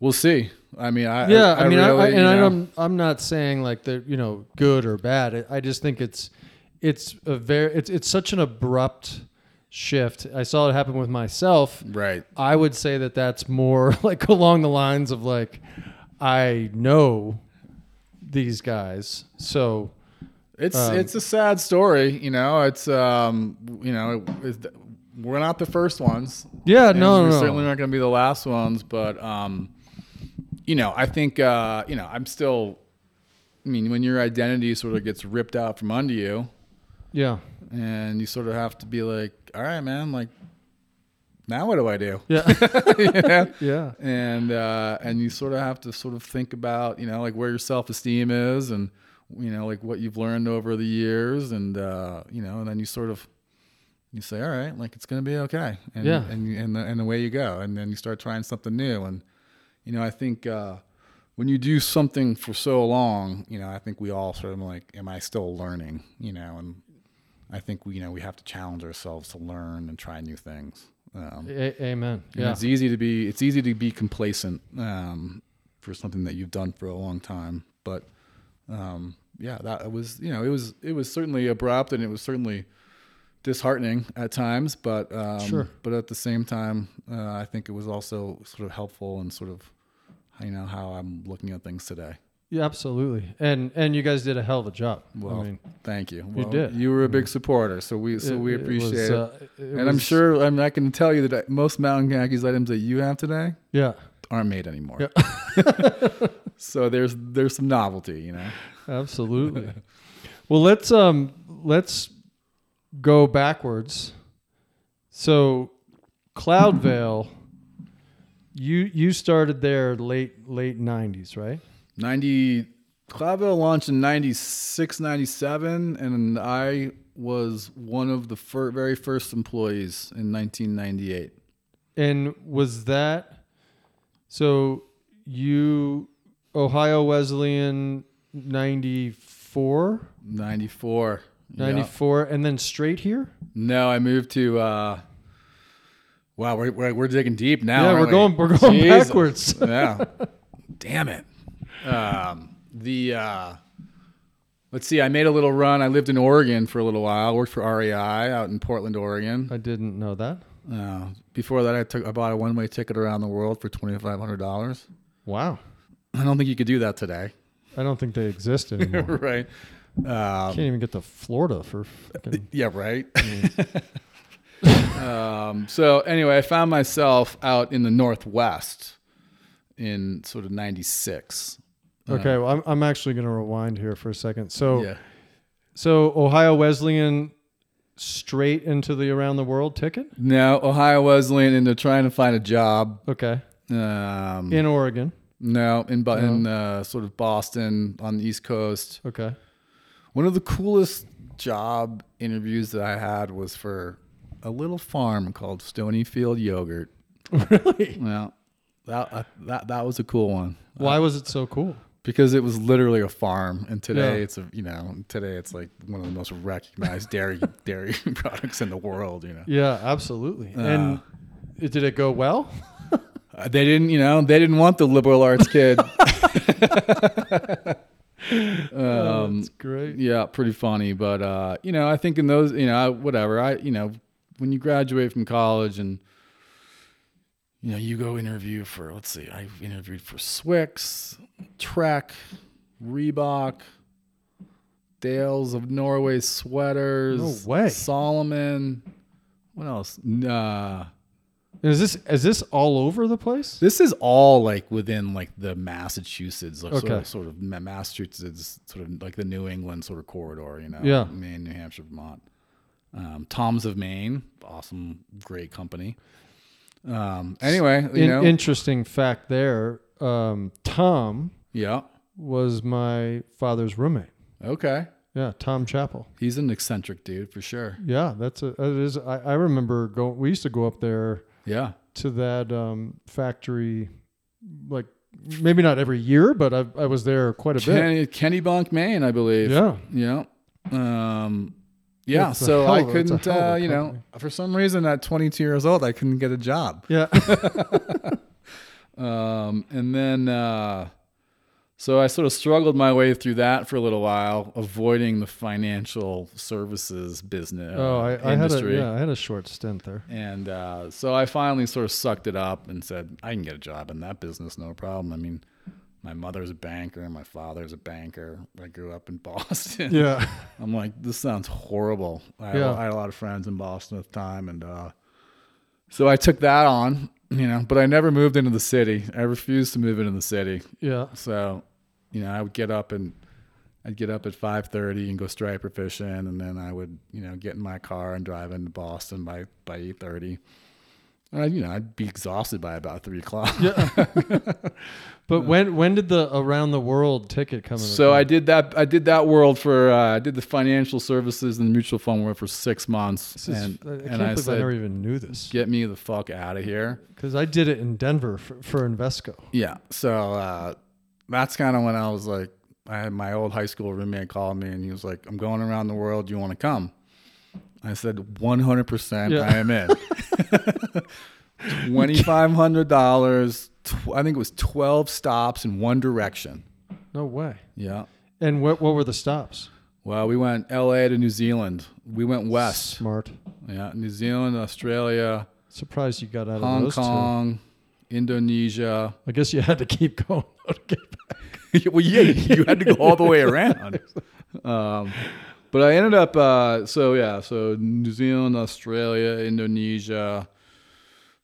we'll see. I mean, I yeah, I, mean, I, really, I, and know, I'm I'm not saying like they're you know good or bad. I, I just think it's it's a very it's it's such an abrupt shift. I saw it happen with myself. right. I would say that that's more [laughs] like along the lines of like I know these guys, so It's Um, it's a sad story, you know. It's um, you know, it's, we're not the first ones. yeah, no, we're no, certainly not going to be the last ones, but um, you know, I think uh, you know, I'm still. I mean, when your identity sort of gets ripped out from under you, yeah, and you sort of have to be like, all right, man, like, now what do I do? yeah, [laughs] You know? [laughs] yeah, and uh, and you sort of have to sort of think about you know like where your self esteem is and you know like what you've learned over the years and uh, you know and then you sort of you say all right like it's gonna be okay and Yeah. and and, the, and away you go and then you start trying something new and you know I think uh, when you do something for so long you know I think we all sort of like am I still learning you know and I think we you know we have to challenge ourselves to learn and try new things. Um, A- amen. Yeah, it's easy to be it's easy to be complacent um, for something that you've done for a long time. But um, yeah, that was you know it was it was certainly abrupt and it was certainly disheartening at times. But um, Sure. But at the same time, uh, I think it was also sort of helpful and sort of you know how I'm looking at things today. Yeah, absolutely. And and you guys did a hell of a job. Well, I mean, thank you. You did. You were a big supporter, so we so it- we it appreciate was, it. uh, it and I'm sure I'm not going to tell you that most mountain khakis items that you have today Yeah, aren't made anymore. Yeah. [laughs] so there's there's some novelty, you know. absolutely. well, let's um let's go backwards. So, Cloudveil, you you started there late late '90s, right? 90 Cloudveil launched in 96, 97 and I was one of the fir- very first employees in 1998. And was that so? You Ohio Wesleyan '94, 94. Yeah. '94, and then straight here. No, I moved to uh Wow, we're, we're, we're digging deep now. yeah, we're we? going we're going Jesus. backwards. yeah. [laughs] Damn it. Um, the uh, let's see. I made a little run. I lived in Oregon for a little while. Worked for REI out in Portland, Oregon. I didn't know that. Uh, before that, I took I bought a one way ticket around the world for twenty five hundred dollars. Wow. I don't think you could do that today. I don't think they exist [laughs] anymore. right. Um, Can't even get to Florida for fucking. [laughs] Yeah, right. [laughs] um, so anyway, I found myself out in the Northwest in sort of '96. Okay, well, I'm, I'm actually going to rewind here for a second. So, yeah. so Ohio Wesleyan straight into the around the world ticket. No, Ohio Wesleyan into trying to find a job. Okay, Um, in Oregon. no, in, Bo- in uh, sort of Boston on the East Coast. Okay, One of the coolest job interviews that I had was for a little farm called Stonyfield Yogurt. [laughs] really? Well, that uh, that that was a cool one Why was it so cool? Because it was literally a farm, and today Yeah. it's a you know today it's like one of the most recognized dairy [laughs] dairy [laughs] products in the world. You know, Yeah, absolutely. and it, did it go well? [laughs] Uh, they didn't you know they didn't want the liberal arts kid. um, That's great. Yeah, pretty funny. But uh, you know, I think in those, you know, whatever. I, you know, when you graduate from college and you know, you go interview for let's see, I've interviewed for Swix, Trek, Reebok, Dales of Norway sweaters. No way. Salomon. What else? Nah. Is this is this all over the place? This is all like within like the Massachusetts, like sort, Okay. of, sort of Massachusetts, sort of like the New England sort of corridor, you know, Yeah. Maine, New Hampshire, Vermont. Um, Tom's of Maine, awesome, great company. Um, anyway, you In- know, interesting fact there. Um, Tom yeah, was my father's roommate. okay, Yeah, Tom Chappell. he's an eccentric dude for sure. Yeah, that's a. It is. I, I remember going. We used to go up there Yeah, to that um, factory, like maybe not every year, but I, I was there quite a bit. Kenny, Kennebunk, Maine, I believe. Yeah, Yeah. Um, yeah. That's So I of a- that's a couldn't, hell of a uh, you know, for some reason at 22 years old, I couldn't get a job. yeah. [laughs] Um, and then, uh, so I sort of struggled my way through that for a little while, avoiding the financial services business oh, I, I had a yeah, I had a short stint there. And uh, so I finally sort of sucked it up and said, I can get a job in that business, no problem. I mean, my mother's a banker, and my father's a banker. I grew up in [laughs] Boston. Yeah, I'm like, this sounds horrible. I, had, Yeah. I had a lot of friends in Boston at the time, and uh, so I took that on, you know. But I never moved into the city. I refused to move into the city. yeah, So, you know, I would get up and I'd get up at 5:30 and go striper fishing, and then I would, you know, get in my car and drive into Boston by by 8:30. I, you know, I'd be exhausted by about three o'clock. yeah. [laughs] but when when did the around the world ticket come in? So I did that. I did that world for. Uh, I did the financial services and the mutual fund world for six months, is- and I can't and I believe I said, never even knew this "Get me the fuck out of here." because I did it in Denver for, for Invesco. Yeah. So uh, that's kind of when I was like, I had my old high school roommate called me, and he was like, "I'm going around the world. You want to come?" I said, "100 percent. Yeah. I am in." [laughs] Twenty five hundred dollars. Tw- I think it was twelve stops in one direction. No way. Yeah. And what what were the stops? Well, we went L.A. to New Zealand. We went west. Smart. Yeah, New Zealand, Australia, Surprised you got out of Hong those Kong, Indonesia. I guess you had to keep [laughs] going. to get back. [laughs] well, yeah, you had to go all the way around. [laughs] Um, but I ended up, uh, so yeah, so New Zealand, Australia, Indonesia,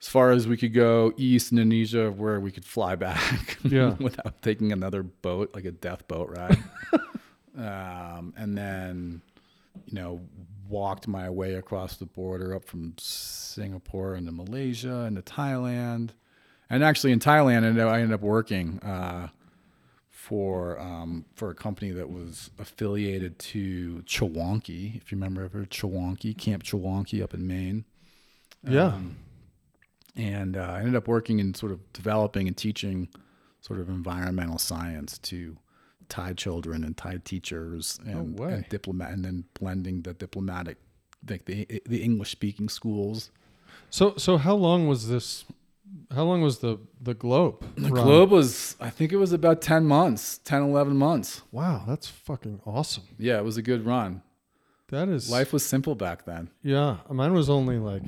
as far as we could go east, Indonesia, where we could fly back [laughs] Yeah. without taking another boat, like a death boat ride. [laughs] um, and then, you know, walked my way across the border up from Singapore into Malaysia into Thailand. And actually, in Thailand, I ended up- I ended up working uh, for um, for a company that was affiliated to Chewonki. If you remember, ever Chewonki Camp Chewonki up in Maine. Yeah. Um, and uh, I ended up working in sort of developing and teaching sort of environmental science to Thai children and Thai teachers and, way. and diplomat, and then blending the diplomatic, like the the English speaking schools. So so how long was this? How long was the the globe? The run? globe was, I think it was about 10 months, 10, 11 months. Wow, that's fucking awesome. Yeah, it was a good run. That is Life was simple back then. Yeah, mine was only like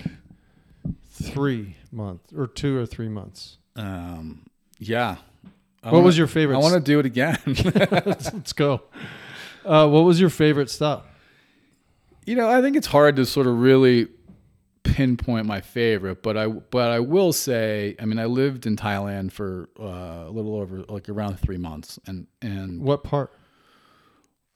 three months or two or three months. Um, yeah. I What wanna- was your favorite? I want to do it again. let's, [laughs] [laughs] let's go. Uh, what was your favorite stop? you know, I think it's hard to sort of really pinpoint my favorite, but I but I will say, I mean, I lived in Thailand for uh, a little over like around three months, and and What part?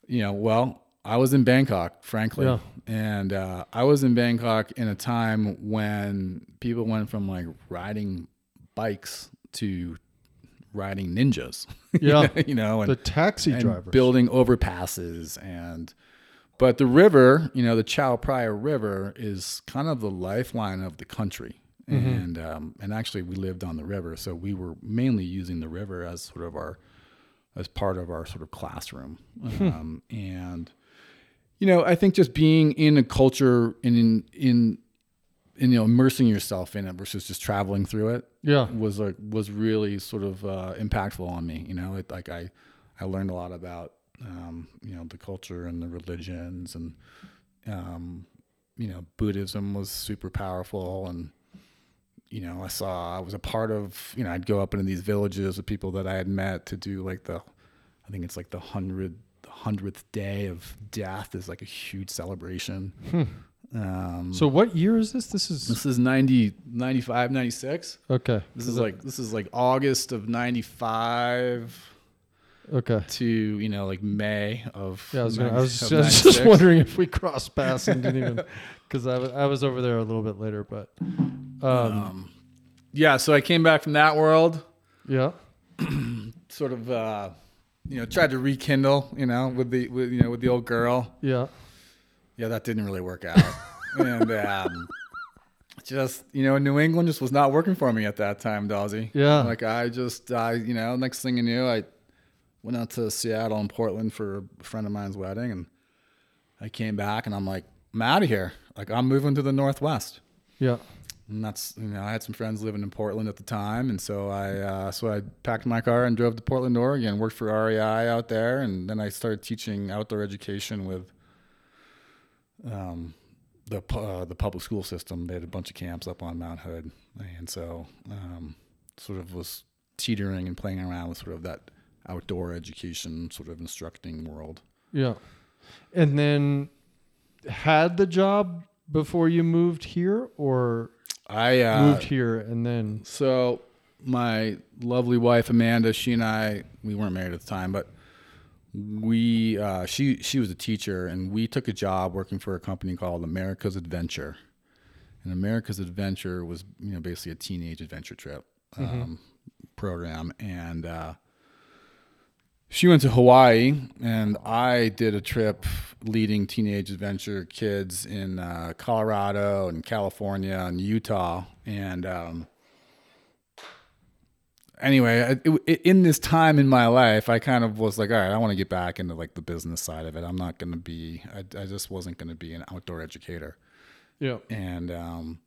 you know, well, I was in Bangkok, frankly, Yeah. and uh, I was in Bangkok in a time when people went from like riding bikes to riding ninjas. [laughs] Yeah, you know, and the taxi and drivers. building overpasses and but the river you know the Chao Phraya River is kind of the lifeline of the country Mm-hmm. and um, and actually we lived on the river so we were mainly using the river as sort of our as part of our sort of classroom Hmm. um, and you know I think just being in a culture and in in in you know immersing yourself in it versus just traveling through it yeah, was like was really sort of uh, impactful on me. You know, it, like I I learned a lot about um, you know the culture and the religions and um, you know Buddhism was super powerful and you know, I saw I was a part of. You know, I'd go up into these villages with people that I had met to do like the, I think it's like the hundred hundredth day of death is like a huge celebration. Um, So what year is this? This is this is 90, 95, 96. okay. This is like this is like August of '95 okay. to you know like May of. Yeah, I was, gonna, I was just, I was [laughs] just wondering if we crossed paths and didn't even [laughs] because I was I was over there a little bit later, but um, Um, yeah, so I came back from that world, yeah, [clears throat] sort of, uh, you know, tried to rekindle, you know, with the with you know with the old girl. yeah, Yeah, that didn't really work out, [laughs] and um, just you know, New England just was not working for me at that time, Dawsey. Yeah. like I just, I you know, next thing you knew, I went out to Seattle and Portland for a friend of mine's wedding, and I came back, and I'm like, I'm out of here. Like I'm moving to the Northwest. yeah, And that's you know I had some friends living in Portland at the time, and so I uh, so I packed my car and drove to Portland, Oregon. Worked for REI out there, and then I started teaching outdoor education with um, the uh, the public school system. They had a bunch of camps up on Mount Hood, and so um, sort of was teetering and playing around with sort of that outdoor education sort of instructing world. yeah, and then had the job before you moved here, or I uh, moved here and then So my lovely wife Amanda, she and I, we weren't married at the time, but we uh, she she was a teacher, and we took a job working for a company called America's Adventure. And America's Adventure was you know basically a teenage adventure trip um, program, and uh, she went to Hawaii, and I did a trip leading teenage adventure kids in uh, Colorado and California and Utah. And um, anyway, it, it, in this time in my life, I kind of was like, all right, I want to get back into like the business side of it. I'm not going to be, I, I just wasn't going to be an outdoor educator yeah, and um,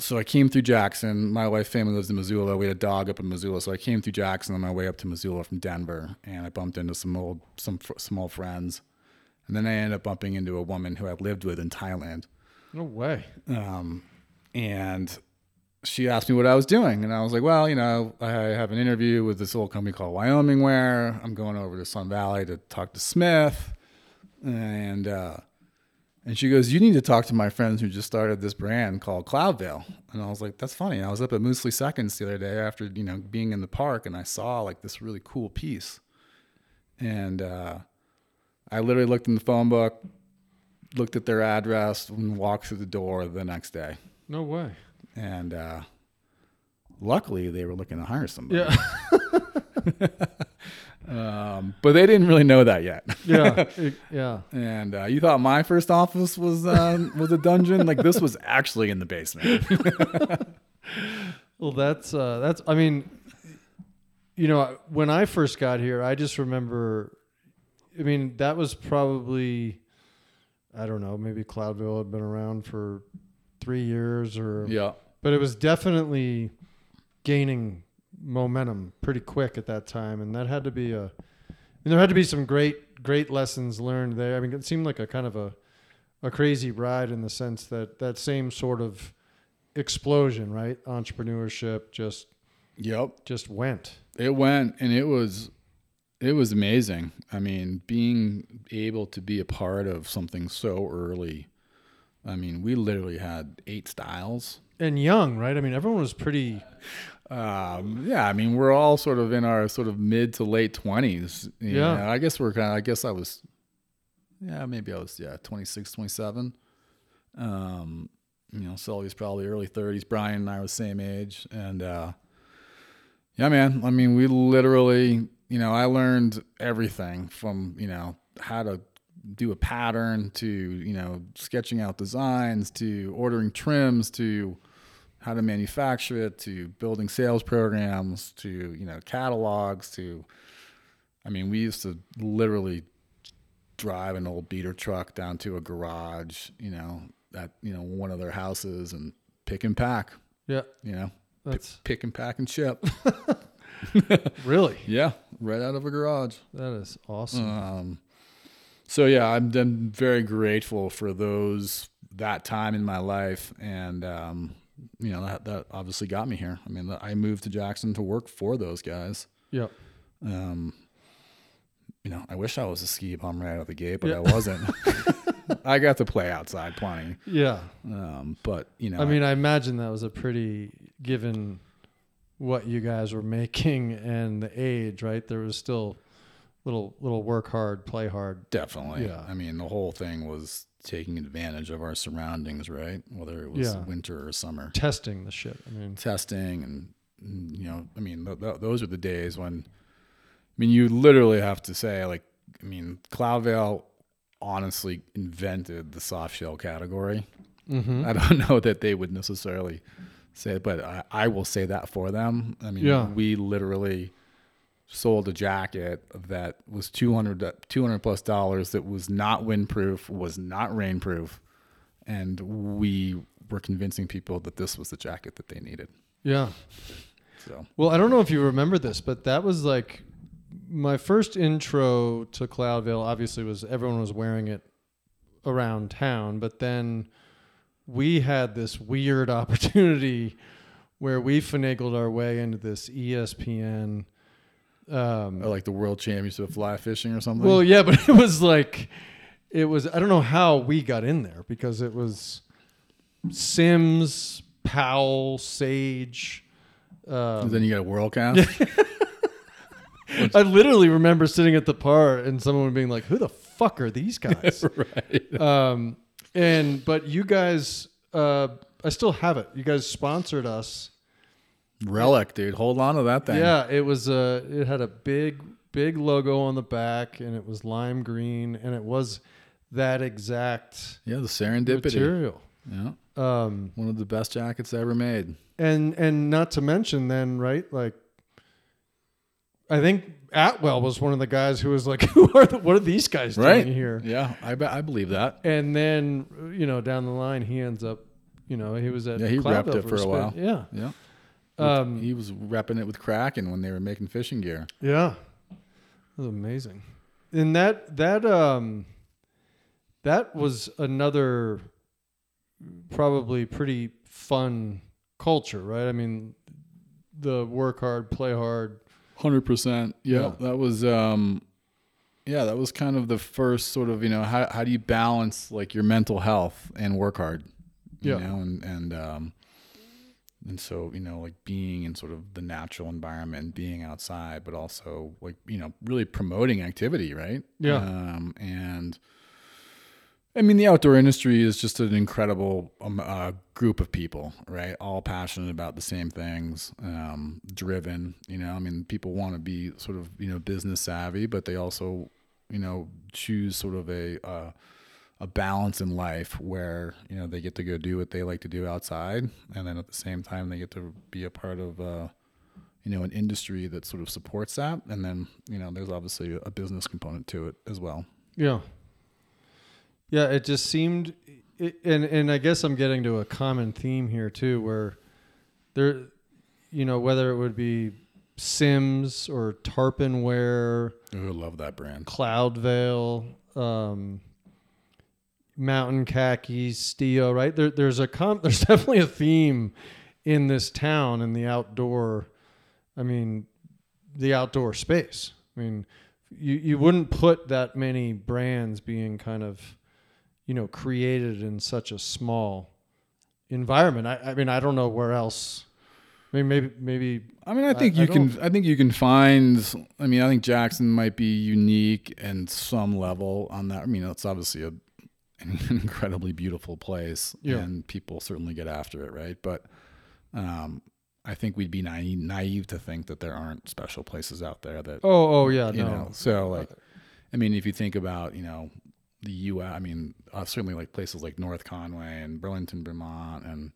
so I came through Jackson. My wife's family lives in Missoula. We had a dog up in Missoula, so I came through Jackson on my way up to Missoula from Denver, and I bumped into some old, some small friends, and then I ended up bumping into a woman who I lived with in Thailand, no way. um, and she asked me what I was doing, and I was like, well, you know, I have an interview with this old company called Wyoming Wear. I'm going over to Sun Valley to talk to Smith, and uh, and she goes, You need to talk to my friends who just started this brand called Cloudveil. And I was like, That's funny. I was up at Moosely Seconds the other day after, you know, being in the park and I saw like this really cool piece. And uh, I literally looked in the phone book, looked at their address, and walked through the door the next day. No way. And uh, luckily they were looking to hire somebody. Yeah, Um, [laughs] [laughs] but they didn't really know that yet. yeah, [laughs] it- yeah. And uh, you thought my first office was uh, was a dungeon? like this was actually in the basement. [laughs] Well, that's uh, that's. I mean, you know, when I first got here, I just remember. I mean, that was probably, I don't know, maybe Cloudveil had been around for three years, or yeah. but it was definitely gaining momentum pretty quick at that time, and that had to be a. There had to be some great, great lessons learned there. I mean, it seemed like a kind of a, a crazy ride in the sense that that same sort of explosion, right? Entrepreneurship just Yep. just went. It went and it was it was amazing. I mean, being able to be a part of something so early. I mean, we literally had eight styles. And young, right? I mean, everyone was pretty. Um, yeah, I mean, we're all sort of in our sort of mid to late twenties. Yeah. I guess we're kind of, I guess I was, yeah, maybe I was, yeah, 26, 27. Um, you know, Sully's probably early thirties. Brian and I were the same age. And, uh, yeah, man, I mean, we literally, you know, I learned everything from, you know, how to do a pattern to, you know, sketching out designs to ordering trims to, how to manufacture it to building sales programs to you know catalogs to i mean we used to literally drive an old beater truck down to a garage you know at you know one of their houses and pick and pack. Yeah, you know that's pick and pack and ship. [laughs] Really? Yeah right out of a garage. That is awesome. um, so yeah, I'm, I'm very grateful for those that time in my life, and um, you know that that obviously got me here. I mean, I moved to Jackson to work for those guys. Yeah. Um, you know, I wish I was a ski bum right out of the gate, but Yeah. I wasn't. [laughs] I got to play outside plenty. Yeah. Um, but you know, I mean, I imagine that was a pretty given what you guys were [laughs] making and the age, right? There was still little little work hard, play hard. definitely. Yeah. I mean, the whole thing was taking advantage of our surroundings, right? Whether it was Yeah. winter or summer. Testing the shit. I mean, testing and mm, you know i mean th- th- those are the days when i mean you literally have to say like i mean Cloudveil honestly invented the soft shell category mhm. i don't [laughs] know that they would necessarily say it, but I, I will say that for them i mean Yeah. we literally sold a jacket that was 200 uh, 200 plus dollars that was not windproof was not rainproof and we were convincing people that this was the jacket that they needed yeah. so Well, I don't know if you remember this, but that was like my first intro to Cloudveil. Obviously, was everyone was wearing it around town, but then we had this weird [laughs] opportunity where we finagled our way into this ESPN. Um, Or like the world championship of fly fishing or something. well, yeah, [laughs] but it was like it was. I don't know how we got in there because it was Simms, Powell, Sage. Um, then you got a world cast. [laughs] I literally remember sitting at the par and someone being like, "Who the fuck are these [laughs] guys?" right. um, and but you guys, uh, I still have it. You guys sponsored us. Relic, dude. Hold on to that thing. Yeah, it was a. It had a big, big logo on the back, and it was lime green, and it was that exact Yeah, the serendipity. material. Yeah. Um, One of the best jackets ever made. and and not to mention then right like i think atwell was one of the guys who was like [laughs] who are the, what are these guys Right. doing here Yeah, I bet I believe that. and then you know down the line he ends up you know he was at Yeah, he repped Cloudveil it for a spin. while. yeah Yeah. Um he was repping it with Kraken when they were making fishing gear. yeah that was amazing and that that um that was another probably pretty fun culture right i mean the work hard play hard Hundred percent. Yeah, that was. um Yeah, that was kind of the first sort of you know how how do you balance like your mental health and work hard, you Yeah. know, and and um and so you know like being in sort of the natural environment, being outside, but also like you know really promoting activity, right? Yeah. Um, and I mean, the outdoor industry is just an incredible um, uh, group of people, right? All passionate about the same things, um, driven. You know, I mean, people want to be sort of you know business savvy, but they also you know choose sort of a uh, a balance in life where you know they get to go do what they like to do outside, and then at the same time they get to be a part of. Uh, you know, an industry that sort of supports that, and then you know, there's obviously a business component to it as well. Yeah. Yeah, it just seemed, it, and and I guess I'm getting to a common theme here too, where there, you know, whether it would be Simms or Tarpinware, Ooh, I love that brand. Cloudveil, um, Mountain Khakis, Stio, right? There, there's a com- [laughs] there's definitely a theme in this town in the outdoor. I mean, the outdoor space. I mean, you you wouldn't put that many brands being kind of, you know, created in such a small environment. I, I mean, I don't know where else. I mean, maybe maybe I mean, I think I you can. I think you can find. I mean, I think Jackson might be unique in some level on that. I mean, it's obviously a an [laughs] incredibly beautiful place, Yeah. and people certainly get after it, right? But um, I think we'd be naive, naive to think that there aren't special places out there that Oh, oh yeah, you no. know. So like, I mean, if you think about you know the U.S., I mean, uh, certainly like places like North Conway and Burlington, Vermont, and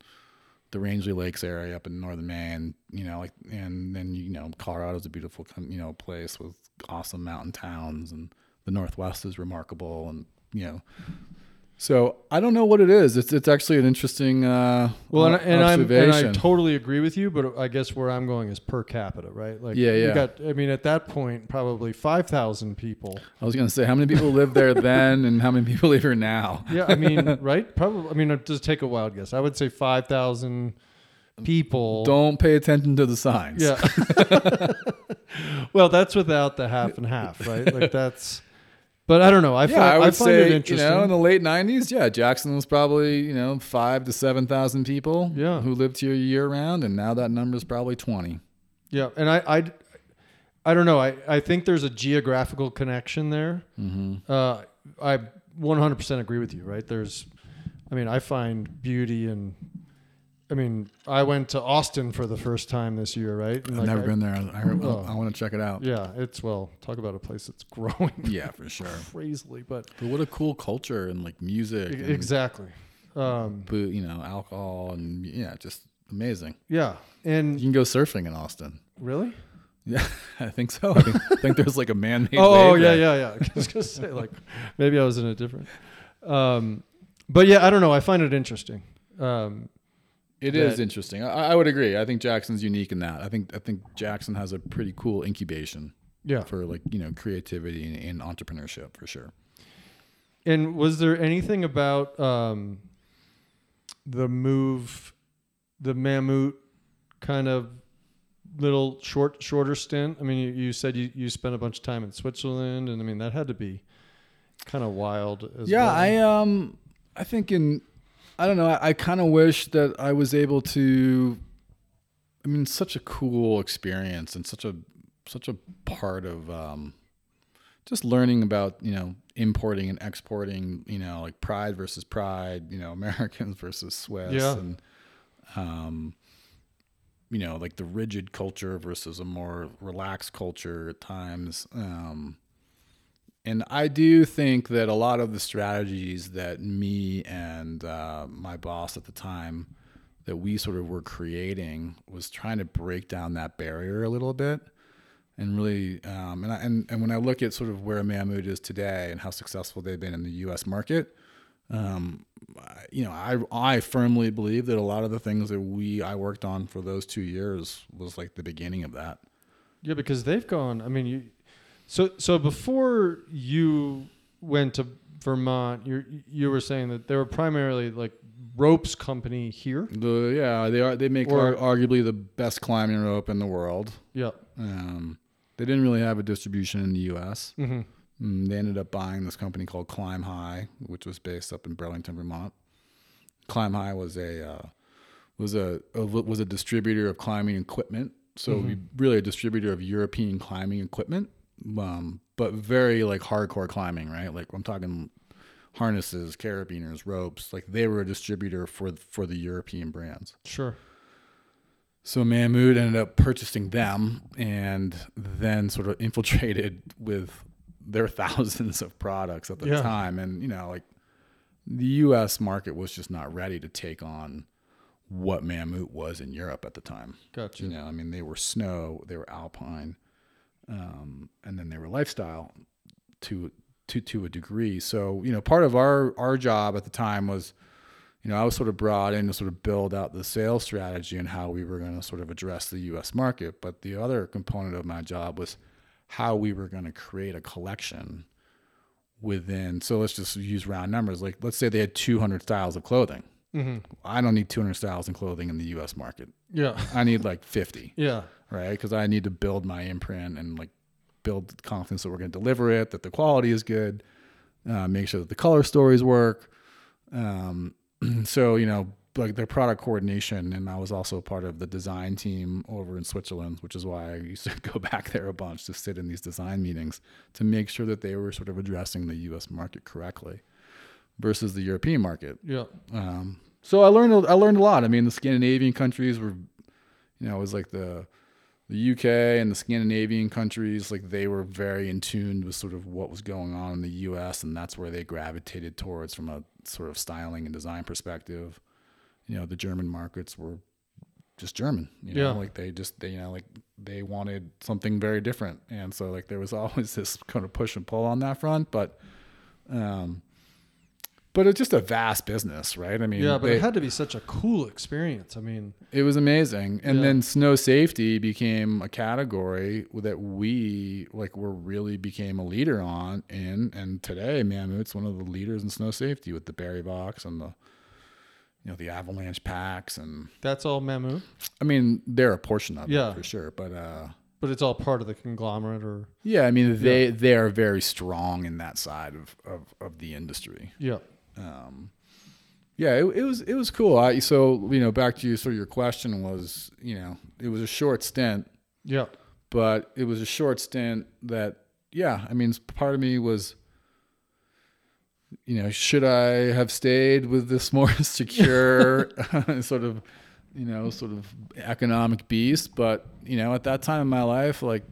the Rangeley Lakes area up in northern Maine, you know, like, and then you know, Colorado's a beautiful, you know, place with awesome mountain towns, and the Northwest is remarkable, and you know, So I don't know what it is. It's it's actually an interesting uh, Well, and, and, I'm, and I totally agree with you, but I guess where I'm going is per capita, right? Like, Yeah, You yeah. got, I mean, at that point, probably five thousand people. I was gonna say how many people live there then, and how many people [laughs] live here now. Yeah, I mean, [laughs] right? Probably. I mean, just take a wild guess. I would say five thousand people. Don't pay attention to the signs. Yeah. [laughs] well, that's without the half and half, right? Like that's. But I don't know. I yeah, find, I would find say it you interesting. know in the late '90s, yeah, Jackson was probably you know five to seven thousand people Yeah. who lived here year round, and now that number is probably twenty. Yeah, and I, I, I don't know. I, I think there's a geographical connection there. Mm-hmm. Uh, I 100% agree with you. Right? There's, I mean, I find beauty in. I mean, I went to Austin for the first time this year, right? And I've like, never I- been there. I, heard, Oh. I want to check it out. Yeah, it's well, talk about a place that's [laughs] growing Yeah, for sure. crazily, but But what a cool culture and like music, e- and exactly. Um, you know, alcohol and yeah, just amazing. yeah, and You can go surfing in Austin. really. Yeah, [laughs] I think so. I think, think there's like a man-made. Oh, wave yeah, there. yeah, yeah. [laughs] I was gonna say like maybe I was in a different. Um, but yeah, I don't know. I find it interesting. Um, It is interesting. I, I would agree. I think Jackson's unique in that. I think I think Jackson has a pretty cool incubation yeah. for like you know creativity and, and entrepreneurship for sure. And was there anything about um, the move, the Mammut kind of little short, shorter stint? I mean, you, you said you, you spent a bunch of time in Switzerland, and I mean that had to be kind of wild. As yeah, well. I um I think in I don't know. I, I kind of wish that I was able to. I mean, such a cool experience and such a such a part of um, just learning about you know importing and exporting. You know, like pride versus pride. You know, [laughs] Americans versus Swiss. Yeah. And um, you know, like the rigid culture versus a more relaxed culture at times. Um, and I do think that a lot of the strategies that me and uh, my boss at the time that we sort of were creating was trying to break down that barrier a little bit and really um, and, I, and and when I look at sort of where Mammut is today and how successful they've been in the U.S. market, um, you know, I I firmly believe that a lot of the things that we I worked on for those two years was like the beginning of that. Yeah, because they've gone. I mean, you. So so before you went to Vermont, you you were saying that they were primarily like ropes company here. The yeah, they are they make Or- ar- arguably the best climbing rope in the world. Yeah. Um, they didn't really have a distribution in the U.S. Mm-hmm. Mm, they ended up buying this company called Climb High, which was based up in Burlington, Vermont. Climb High was a uh, was a, a was a distributor of climbing equipment. So we, really a distributor of European climbing equipment, um, but very like hardcore climbing, right? Like I'm talking harnesses, carabiners, ropes. Like they were a distributor for for the European brands. Sure. So Mammut ended up purchasing them and then sort of [laughs] infiltrated with their [laughs] thousands of products at the Yeah. time. And, you know, like the US market was just not ready to take on what Mammut was in Europe at the time. Gotcha. You know, I mean, they were snow, they were alpine, um, and then they were lifestyle to to to a degree. So, you know, part of our our job at the time was, you know, I was sort of brought in to sort of build out the sales strategy and how we were going to sort of address the U.S. market. But the other component of my job was how we were going to create a collection within. So let's just use round numbers. Like, let's say they had 200 styles of clothing. Mm-hmm. I don't need 200 styles in clothing in the U.S. market. Yeah. I need like 50 [laughs] Yeah. Right? Because I need to build my imprint and like build confidence that we're going to deliver it, that the quality is good, uh, make sure that the color stories work. Um, [clears throat] so you know, like their product coordination, and I was also part of the design team over in Switzerland, which is why I used to [laughs] go back there a bunch to sit in these design meetings to make sure that they were sort of addressing the U.S. market correctly versus the European market. Yeah. Um, so I learned I learned a lot. I mean, the Scandinavian countries were, you know, it was like the the UK and the Scandinavian countries, like they were very in tune with sort of what was going on in the US, and that's where they gravitated towards from a sort of styling and design perspective. You know, the German markets were just German. You know, Yeah. like they just they you know like they wanted something very different, and so like there was [laughs] always this kind of push and pull on that front, but. Um, but it's just a vast business, right? I mean, Yeah, but they- it had to be such a cool experience. I mean, It was amazing. And Yeah. then snow safety became a category that we like were really became a leader on in and today Mammut's one of the leaders in snow safety with the Barryvox and the you know the avalanche packs and that's all Mammut, I mean they're a portion of Yeah. it for sure. But uh but it's all part of the conglomerate or yeah, I mean they they are very strong in that side of, of, of the industry. yeah. Um, yeah, it, it was it was cool. I, so you know, back to you. So your question was, you know, it was a short stint, Yeah. but it was a short stint that, yeah, I mean, part of me was, you know, should I have stayed with this more [laughs] secure [laughs] sort of, you know, sort of economic beast? But you know, at that time in my life, like.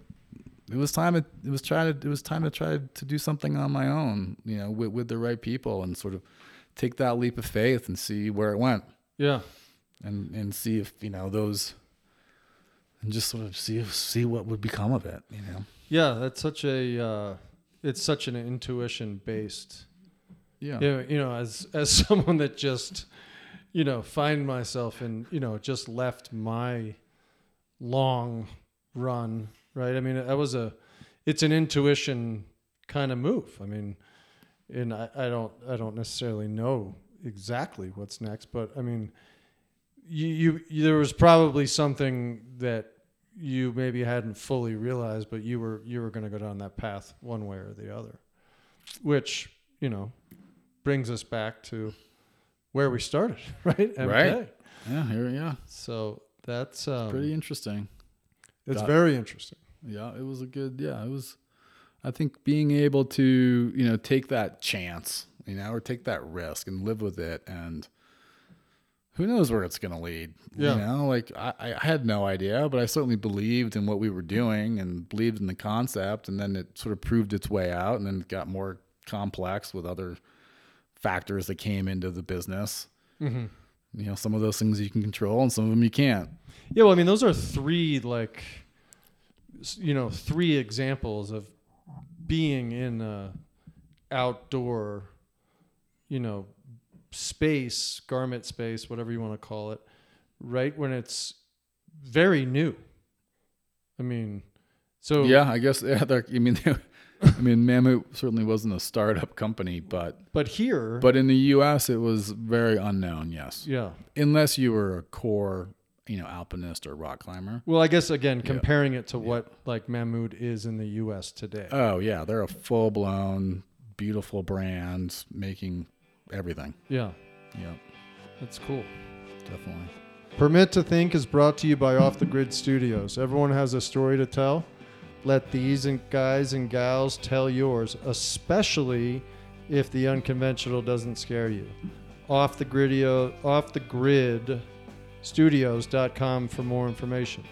It was time. It, it was try to. It was time to try to do something on my own. You know, with, with the right people, and sort of take that leap of faith and see where it went Yeah. and and see if you know those and just sort of see if, see what would become of it you know Yeah, that's such a uh, it's such an intuition based. yeah You know, you know, as as [laughs] someone that just you know find myself and you know just left my long run right. I mean, that was a it's an intuition kind of move. I mean, and I, I don't I don't necessarily know exactly what's next, but I mean, you, you, you there was probably something that you maybe hadn't fully realized, but you were you were going to go down that path one way or the other, which you know brings us back to where we started, [laughs] right? MK. Right. yeah here yeah So that's um, pretty interesting It's Got- very interesting. Yeah it was a good yeah it was i think being able to you know take that chance you know or take that risk and live with it and who knows where it's going to lead Yeah. you know like I, I had no idea but i certainly believed in what we were doing and believed in the concept and then it sort of proved its way out and then it got more complex with other factors that came into the business Mm-hmm. you know some of those things you can control and some of them you can't Yeah, well, I mean, those are three like, you know, three examples of being in a outdoor, you know, space, garment space, whatever you want to call it, right when it's very new. I mean, so yeah i guess yeah i mean [laughs] i mean Mammut certainly wasn't a startup company but but here, but in the us it was very unknown yes yeah. unless you were a core you know alpinist or rock climber Well, I guess again, comparing it to what like Mammut is in the U.S. today. oh yeah they're a full-blown beautiful brand making everything yeah, yeah that's cool. definitely Permit to Think is brought to you by Off the Grid Studios. Everyone has a story to tell. Let these and guys and gals tell yours, especially if the unconventional doesn't scare you. Off the gridio, off the grid studios.com for more information.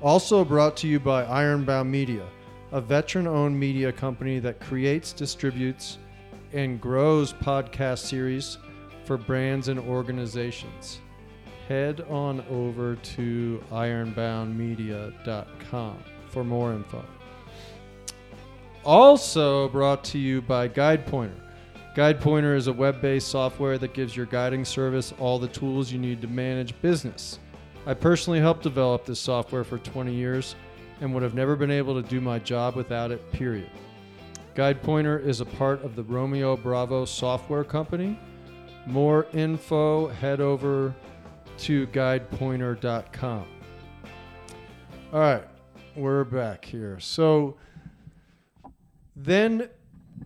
Also brought to you by Ironbound Media, a veteran owned media company that creates, distributes, and grows podcast series for brands and organizations. Head on over to ironboundmedia.com for more info. Also brought to you by Guide Pointer. Guide Pointer is a web based software that gives your guiding service all the tools you need to manage business. I personally helped develop this software for 20 years and would have never been able to do my job without it, period. Guide Pointer is a part of the Romeo Bravo software company. More info, head over to guidepointer.com. All right, we're back here. So then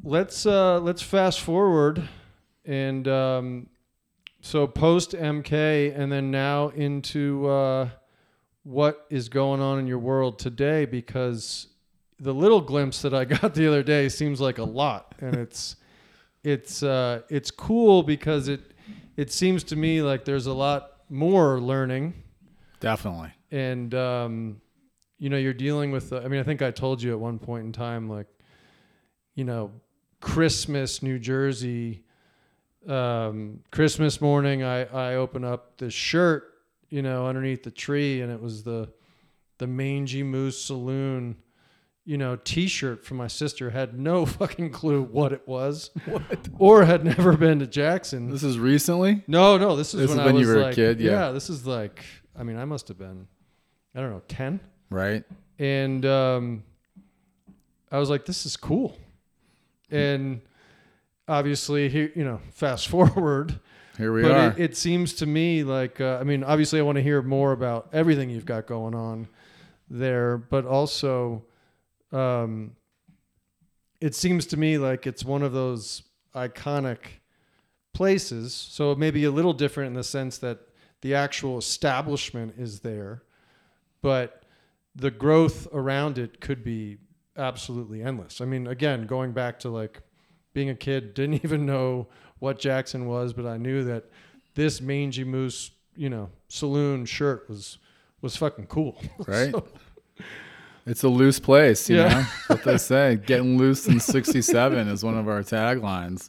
let's uh, let's fast forward and um, so post MK and then now into uh, what is going on in your world today because the little glimpse that I [laughs] got the other day seems like a lot and it's it's uh, it's cool because it it seems to me like there's a lot more learning. Definitely. And um, you know you're dealing with the, i mean i think i told you at one point in time like you know christmas new jersey um, christmas morning i i open up this shirt you know underneath the tree and it was the the mangy moose saloon you know, T-shirt from my sister. Had no [laughs] fucking clue what it was, or had never been to Jackson. This is recently. No, no, this is This when is I when was you were a like, kid, yeah. this is like, I mean, I must have been, I don't know, ten, Right. and um, I was like, this is cool, and obviously, here, you know, fast [laughs] forward, Here we but are. it, it seems to me like, uh, I mean, obviously, I want to hear more about everything you've got going on there, but also, um, it seems to me like it's one of those iconic places. So maybe a little different in the sense that the actual establishment is there, but the growth around it could be absolutely endless. I mean, again, going back to like being a kid, [laughs] didn't even know what Jackson was, but I knew that this mangy moose, you know, saloon shirt was was fucking cool. [laughs] Right. So- It's a loose place, you Yeah. know. [laughs] What they say. Getting loose in '67 is one of our taglines.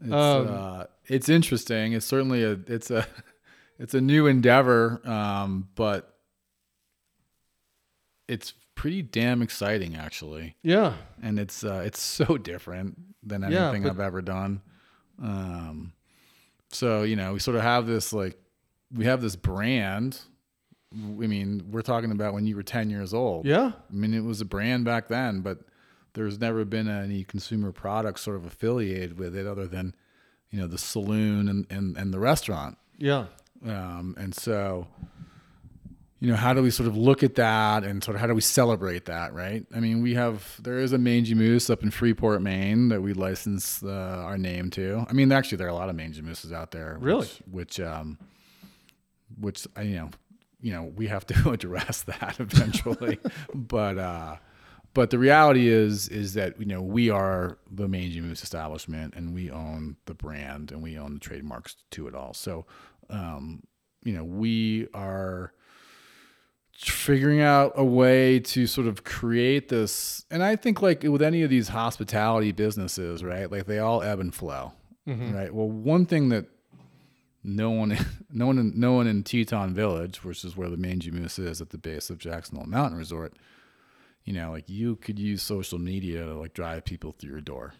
It's, Um, uh, it's interesting. It's certainly a it's a it's a new endeavor, um, but it's pretty damn exciting actually. yeah. And it's uh, it's so different than Yeah, anything but- I've ever done. Um, so you know, we sort of have this like we have this brand. I mean, we're talking about when you were 10 years old. Yeah. I mean, it was a brand back then, but there's never been any consumer product sort of affiliated with it other than, you know, the saloon and, and, and the restaurant. Yeah. Um, and so, you know, how do we sort of look at that and sort of how do we celebrate that, right? I mean, we have, there is a Mangy Moose up in Freeport, Maine that we license uh, our name to. I mean, actually, there are a lot of Mangy Mooses out there. Really? Which, which, um, which, uh, you know, you know, we have to [laughs] address that [laughs] eventually. but, uh, but the reality is, is that, you know, we are the Mangy Moose establishment and we own the brand and we own the trademarks to it all. So, um, you know, we are figuring out a way to sort of create this. And I think like with any of these hospitality businesses, right? Like they all ebb and flow, mm-hmm. right? Well, one thing that no one, [laughs] no one, in, no one in Teton Village, which is where the Mangy Moose is at the base of Jackson Hole Mountain Resort, you know, like you could use social media to like drive people through your door.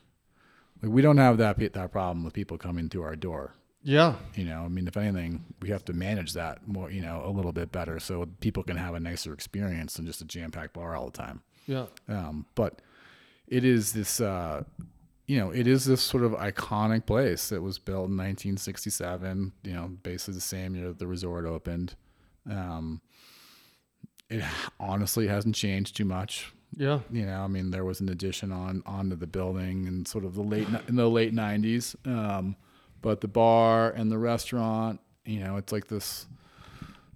Like we don't have that that problem with people coming through our door. Yeah. You know, I mean, if anything, we have to manage that more, you know, a little bit better so people can have a nicer experience than just a jam packed bar all the time. Yeah. Um, but it is this, uh, you know, it is this sort of iconic place that was built in 1967, you know, basically the same year that the resort opened. Um, it honestly hasn't changed too much. Yeah. You know, I mean, there was an addition on onto the building in sort of the late in the late '90s, um, but the bar and the restaurant, you know, it's like this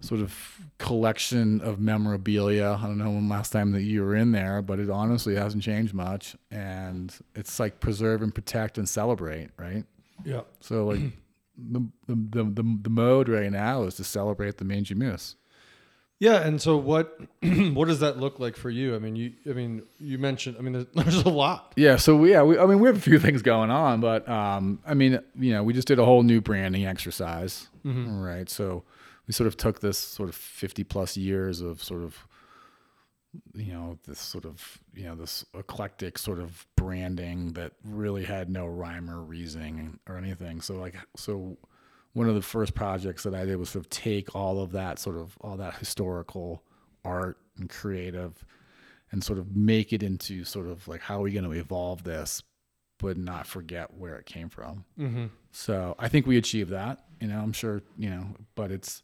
sort of collection of memorabilia. I don't know when last time that you were in there, but it honestly hasn't changed much, and it's like preserve and protect and celebrate, right? Yeah. So like [clears throat] the the the, the, the mode right now is to celebrate the mangy moose. Yeah, and so what? [clears throat] what does that look like for you? I mean, you. I mean, you mentioned. I mean, there's, [laughs] there's a lot. Yeah, so we, yeah, we, I mean, we have a few things going on, but um, I mean, you know, we just did a whole new branding exercise, right? So we sort of took this sort of fifty plus years of sort of, you know, this sort of, you know, this eclectic sort of branding that really had no rhyme or reasoning or anything. So like, so one of the first projects that I did was sort of take all of that sort of all that historical art and creative and sort of make it into sort of like how are we going to evolve this but not forget where it came from Mm-hmm. so i think we achieved that you know i'm sure you know but it's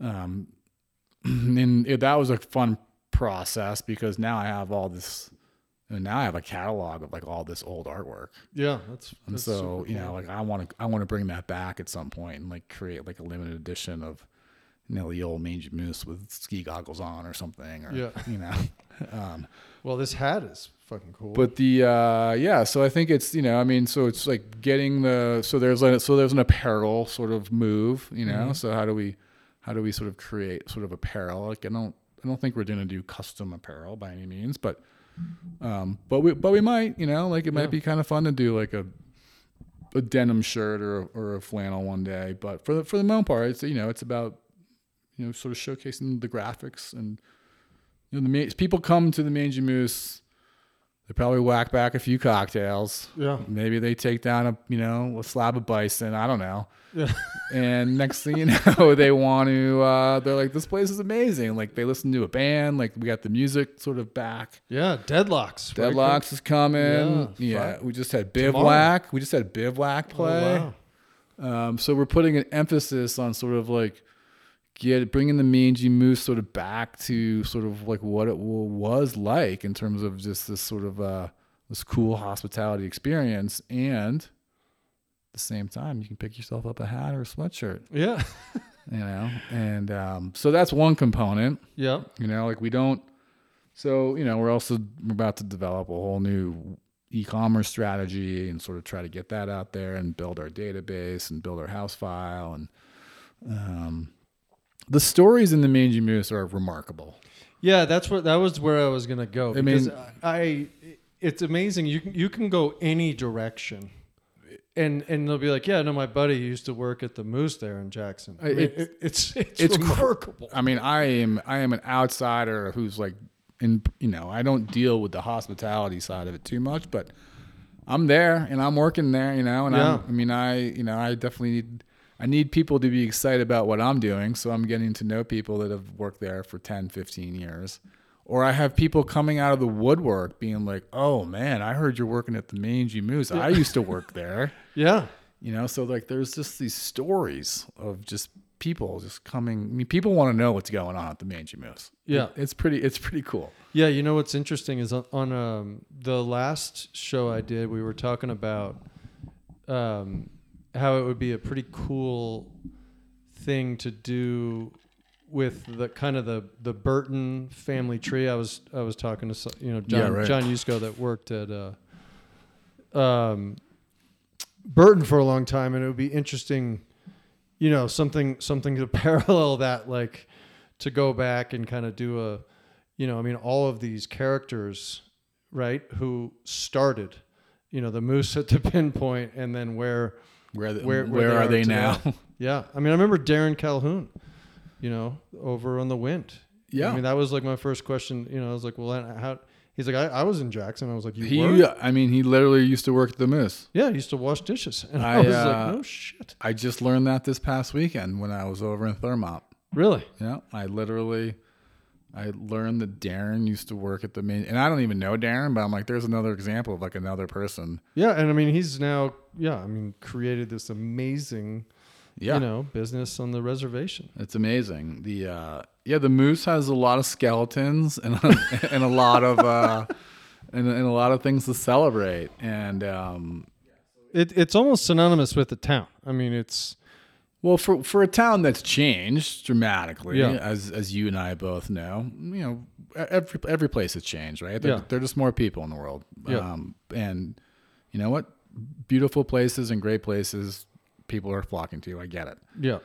um [clears throat] and it, that was a fun process because now i have all this and now i have a catalog of like all this old artwork Yeah, that's. and that's so you know cool. like i want to i want to bring that back at some point and like create like a limited edition of you know the old mangy moose with ski goggles on or something or Yeah. you know [laughs] um Well, this hat is fucking cool. but the uh yeah so i think it's you know i mean so it's like getting the so there's like so there's an apparel sort of move you know so how do we how do we sort of create sort of apparel like i don't i don't think we're going to do custom apparel by any means but um but we but we might you know like it Yeah. might be kind of fun to do like a a denim shirt or a, or a flannel one day but for the for the most part it's you know it's about you know sort of showcasing the graphics and you know, the people come to the Mangy Moose. They probably whack back a few cocktails. Yeah. Maybe they take down a you know a slab of bison. I don't know. Yeah. [laughs] And next thing you know, they want to. Uh, they're like, "This place is amazing!" Like they listen to a band. Like we got the music sort of back. Yeah. Deadlocks. Deadlocks is coming. Yeah, Yeah, we just had Tomorrow. bivouac. We just had bivouac Oh, play. wow. Um, so we're putting an emphasis on sort of like get bringing the mangy moose sort of back to sort of like what it was like in terms of just this sort of uh, this cool hospitality experience, and at the same time you can pick yourself up a hat or a sweatshirt, Yeah. [laughs] you know, and um, so that's one component. yeah. You know, like we don't. So you know, we're also we're about to develop a whole new e-commerce strategy and sort of try to get that out there and build our database and build our house file and um, the stories in the Mangy Moose are remarkable. Yeah, that's what that was where I was gonna go. I mean- I, it's amazing. You can you can go any direction, and and they'll be like, yeah, no, my buddy used to work at the Moose there in Jackson. I I- mean, it- it- it's [laughs] it's, it's remarkable. I mean, I am I am an outsider who's like in you know I don't deal with the hospitality side of it too much, but I'm there and I'm working there, you know, and Yeah. I'm, I mean I you know I definitely need I need people to be excited about what I'm doing, so I'm getting to know people that have worked there for 10, 15 years. Or I have people coming out of the woodwork being like, "Oh man, I heard you're working at the Mangy Moose. I used to work there." [laughs] yeah, You know, so like there's just these stories of just people just coming. I mean, people want to know what's going on at the Mangy Moose. Yeah. It- it's pretty. It's pretty cool. yeah. You know what's interesting is on, on um, the last show I did, we were talking about um, how it would be a pretty cool thing to do with the kind of the the Burton family tree. I was I was talking to you know John Yeah, right. John Yusko that worked at uh, um, Burton for a long time, and it would be interesting, you know, something something to [laughs] parallel that, like to go back and kind of do a, you know, I mean, all of these characters, right, who started, you know, the moose at the [laughs] pinpoint, and then where Where the, where, where, are they today. now? [laughs] Yeah, I mean, I remember Darren Calhoun, you know, over on the Wind. Yeah. I mean, that was like my first question. You know, I was like, well, how? He's like, I, I was in Jackson. I was like, you he. were? I mean, he literally used to work at the Moose. Yeah, he used to wash dishes, [laughs] and I, I, was uh, like, no shit, I just learned that this past weekend when I was over in Thermop. really? Yeah, I literally. I learned that Darren used to work at the main, and I don't even know Darren, but I'm like, there's another example of like another person. Yeah, and I mean, he's now, yeah, I mean, created this amazing, Yeah, you know, business on the reservation. It's amazing. The uh, yeah, the moose has a lot of skeletons and [laughs] and a lot of uh, and, and a lot of things to celebrate. And um, It, it's almost synonymous with the town. I mean, it's well, for for a town that's changed dramatically, Yeah. as as you and I both know, you know, every every place has changed, right? There, Yeah. there are just more people in the world. Yeah. Um, and you know what? Beautiful places and great places, people are flocking to. I get it. yeah,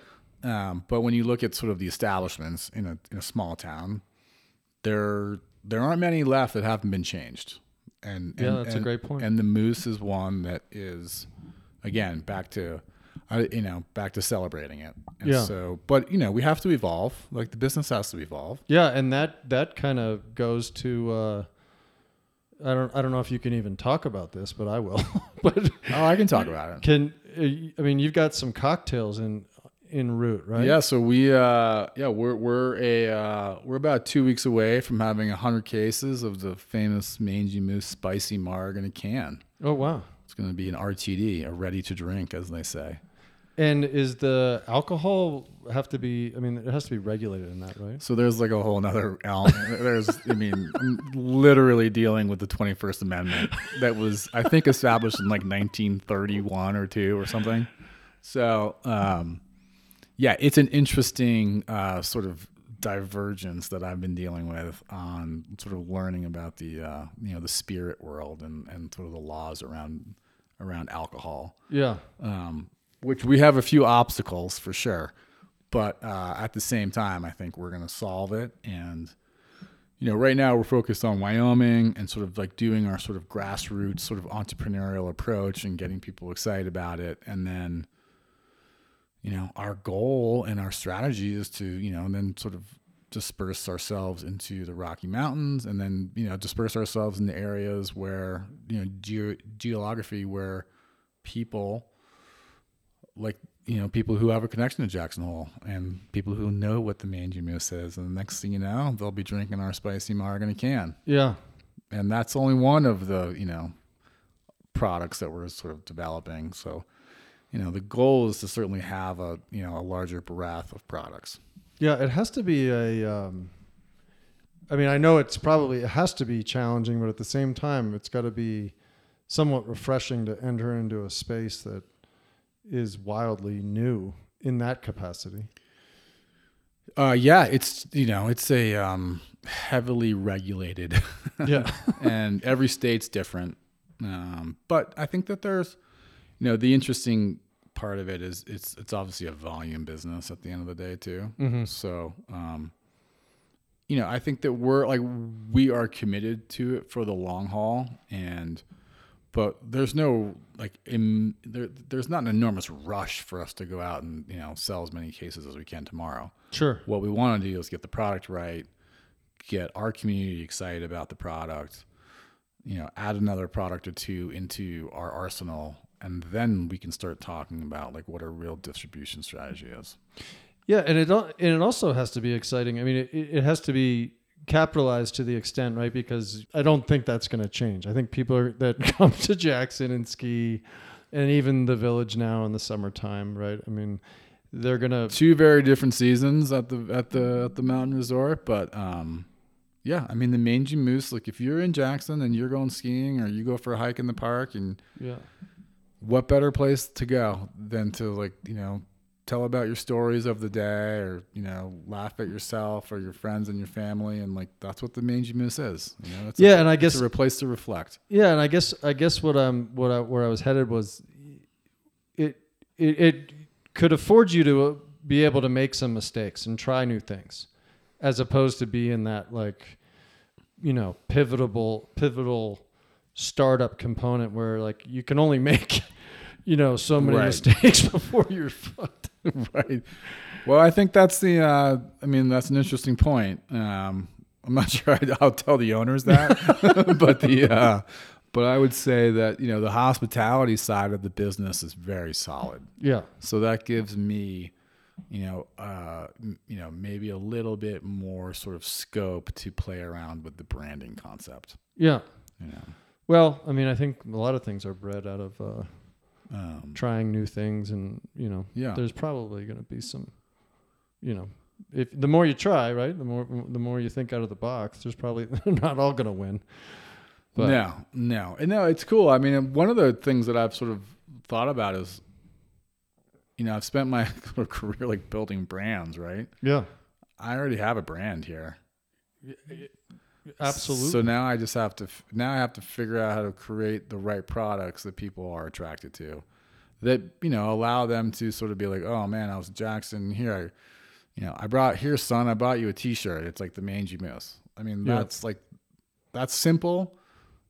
Um, but when you look at sort of the establishments in a in a small town, there there aren't many left that haven't been changed. And, Yeah, and- that's a great point. And the Moose is one that is, again, back to, I you know, back to celebrating it. And Yeah. So, but you know, we have to evolve. Like the business has to evolve. yeah, and that that kind of goes to. Uh, I don't I don't know if you can even talk about this, but I will. [laughs] but Oh, I can talk about it. can uh, I mean you've got some cocktails in in route, right? Yeah, so we uh yeah, we're we're a uh we're about 2 weeks away from having 100 cases of the famous Mangy Moose spicy marg in a can. Oh wow. It's going to be an RTD, a ready to drink as they say. And is the alcohol have to be? I mean, it has to be regulated in that, right? So there's like a whole nother element. There's, I mean, I'm literally dealing with the 21st Amendment that was, I think, established in like 1931 or two or something. So, um, yeah, it's an interesting uh, sort of divergence that I've been dealing with on sort of learning about the, uh, you know, the spirit world and, and sort of the laws around around alcohol Yeah. um, which we have a few obstacles for sure. But uh, at the same time, I think we're going to solve it. And, you know, right now we're focused on Wyoming and sort of like doing our sort of grassroots, sort of entrepreneurial approach and getting people excited about it. And then, you know, our goal and our strategy is to, you know, and then sort of disperse ourselves into the Rocky Mountains, and then you know disperse ourselves in the areas where you know ge- geography where people like you know people who have a connection to Jackson Hole and people who know what the mangy moose is, and the next thing you know, they'll be drinking our spicy mahogany can, Yeah. and that's only one of the you know products that we're sort of developing. So you know the goal is to certainly have a you know a larger breadth of products. Yeah, it has to be a. Um, I mean, I know it's probably it has to be challenging, but at the same time, it's got to be somewhat refreshing to enter into a space that is wildly new in that capacity. Uh, yeah, it's you know it's a um, heavily regulated, [laughs] Yeah, [laughs] and every state's different. Um, but I think that there's, you know, the interesting part of it is it's it's obviously a volume business at the end of the day too. Mhm. So, um, you know, I think that we're like we are committed to it for the long haul, and but there's no like in, there, there's not an enormous rush for us to go out and you know sell as many cases as we can tomorrow sure. what we want to do is get the product right, get our community excited about the product, you know, add another product or two into our arsenal, and then we can start talking about like what a real distribution strategy is. Yeah, and it and it also has to be exciting. I mean, it, it has to be capitalized to the extent, right? Because I don't think that's going to change. I think people are, that [laughs] come to Jackson and ski, and even the village now in the summertime, right? I mean, they're gonna. Two very different seasons at the at the at the mountain resort, but um, yeah, I mean the mangy moose. Like if you're in Jackson and you're going skiing or you go for a hike in the park, and Yeah, what better place to go than to like you know tell about your stories of the day or you know laugh at yourself or your friends and your family and like that's what the mangy moose is you know it's yeah, a, and I it's guess a place to reflect Yeah, and I guess I guess what I'm what I, where I was headed was it it, it could afford you to uh, be able to make some mistakes and try new things, as opposed to be in that like, you know, pivotal pivotal startup component where like you can only [laughs] make, you know, so many Right. mistakes [laughs] before you're fucked. [laughs] right. Well i think that's the uh i mean that's an interesting point. Um i'm not [laughs] sure I'd, i'll tell the owners that [laughs] but the uh but i would say that you know the hospitality side of the business is very solid. Yeah, So that gives me, you know, uh, m- you know, maybe a little bit more sort of scope to play around with the branding concept. yeah. You know, Well, I mean, I think a lot of things are bred out of uh, um, trying new things, and you know, yeah, there's probably going to be some, you know, if the more you try, right, the more the more you think out of the box. There's probably [laughs] they're not all going to win. But no, no, and no, it's cool. I mean, one of the things that I've sort of thought about is, you know, I've spent my [laughs] career like building brands, right? yeah, I already have a brand here. Absolutely. So now I just have to now I have to figure out how to create the right products that people are attracted to, that you know allow them to sort of be like, oh man, I was Jackson here. I, you know, I brought here, son. I bought you a T-shirt. It's like the mangy moose. I mean, Yeah. that's like that's simple.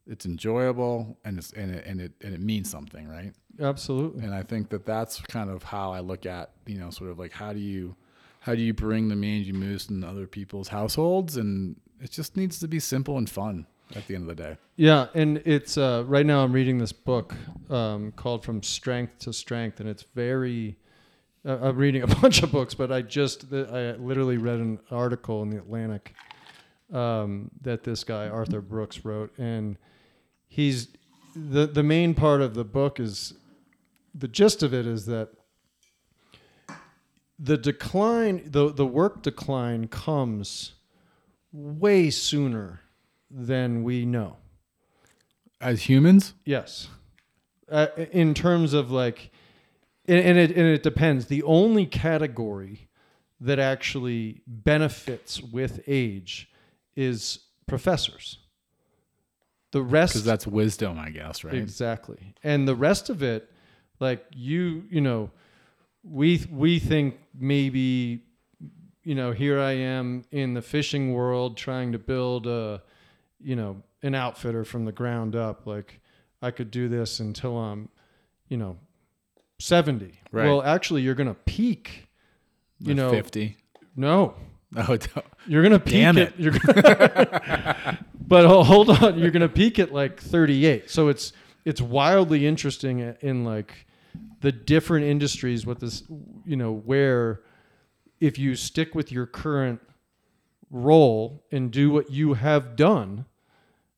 It's enjoyable and it's and it, and it and it means something, right? absolutely. And I think that that's kind of how I look at you know sort of like how do you how do you bring the mangy moose in other people's households and it just needs to be simple and fun at the end of the day. Yeah, and it's uh, right now I'm reading this book um, called From Strength to Strength, and it's very. Uh, I'm reading a [laughs] bunch of books, but I just I literally read an article in the Atlantic um, that this guy Arthur Brooks wrote, and he's the the main part of the book is the gist of it is that the decline the the work decline comes way sooner than we know. As humans, Yes. Uh, in terms of like, and, and it and it depends. The only category that actually benefits with age is professors. The rest, because that's wisdom, I guess, right? exactly, and the rest of it, like you, you know, we we think maybe, you know, here I am in the fishing world trying to build a, you know, an outfitter from the ground up. Like I could do this until I'm, you know, seventy. Right. Well, actually, you're gonna peak. You know, fifty. no, [laughs] Oh, don't- You're gonna peak Damn it. it. You're gonna, [laughs] but hold on, you're gonna peak at like 38. So it's it's wildly interesting in like the different industries. What this, you know, where if you stick with your current role and do what you have done,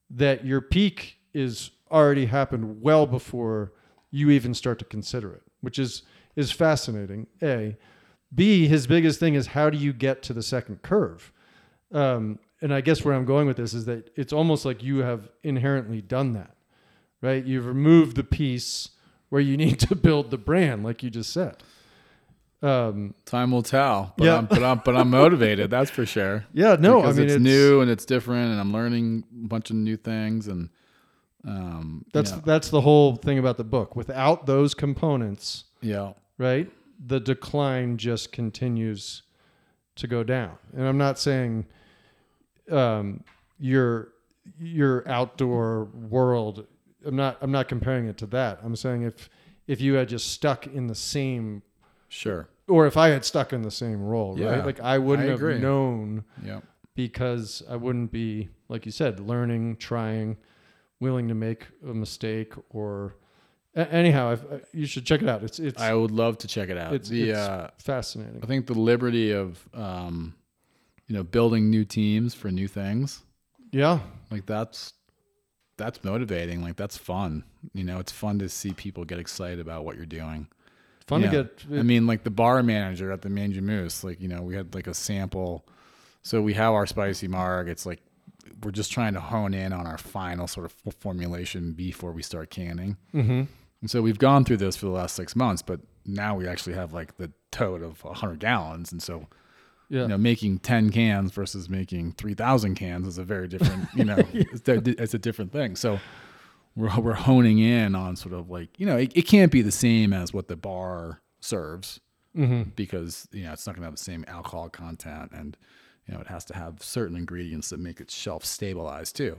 that your peak is already happened well before you even start to consider it, which is is fascinating. A, B. His biggest thing is how do you get to the second curve? Um, and I guess where I'm going with this is that it's almost like you have inherently done that, right? You've removed the piece where you [laughs] need to build the brand, like you just said. Um, time will tell. But Yeah. I'm, but I'm but I'm motivated. That's for sure. [laughs] yeah, no, because I mean it's, new and it's different, and I'm learning a bunch of new things, and um, That's know, that's the whole thing about the book. Without those components, yeah, right, the decline just continues to go down. And I'm not saying um, your your outdoor world. I'm not. I'm not comparing it to that. I'm saying if if you had just stuck in the same, sure, or if I had stuck in the same role, Yeah, right? Like I wouldn't I have known yeah, because I wouldn't be, like you said, learning, trying, willing to make a mistake or. a- Anyhow, I've, uh, you should check it out. It's it's I would love to check it out. it's, the it's uh, fascinating. I think the liberty of um, you know building new teams for new things Yeah, like that's that's motivating. Like that's fun. You know, it's fun to see people get excited about what you're doing. Fun Yeah. to get. I mean, like the bar manager at the Mangy Moose, like, you know, we had like a sample. So we have our spicy marg. It's like we're just trying to hone in on our final sort of formulation before we start canning. hmm And so we've gone through this for the last six months, but now we actually have like the tote of 100 gallons. And so, Yeah, you know, making 10 cans versus making 3,000 cans is a very different, you know, [laughs] it's, a, it's a different thing. So we're, [laughs] we're honing in on sort of like, you know, it, it can't be the same as what the bar serves hmm because you know it's not going to have the same alcohol content and you know it has to have certain ingredients that make it shelf stabilized too.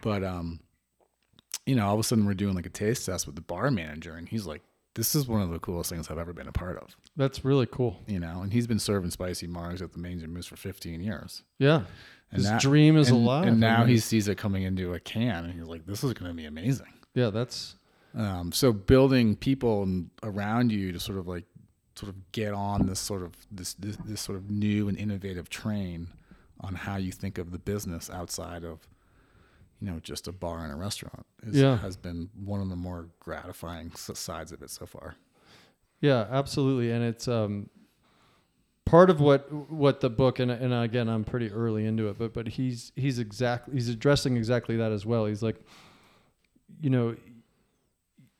But um you know all of a sudden we're doing like a taste test with the bar manager and he's like this is one of the coolest things i've ever been a part of. That's really cool. you know and he's been serving spicy mars at the Mangy Moose for 15 years. Yeah, and his that- dream is and, alive. and now I mean, he sees it coming into a can and he's like this is going to be amazing yeah, that's um, so building people around you to sort of like sort of get on this sort of this, this this sort of new and innovative train on how you think of the business outside of you know just a bar and a restaurant is, Yeah. has been one of the more gratifying sides of it so far. Yeah, absolutely, and it's um, part of what what the book and and again I'm pretty early into it, but but he's he's exactly he's addressing exactly that as well. He's like, you know,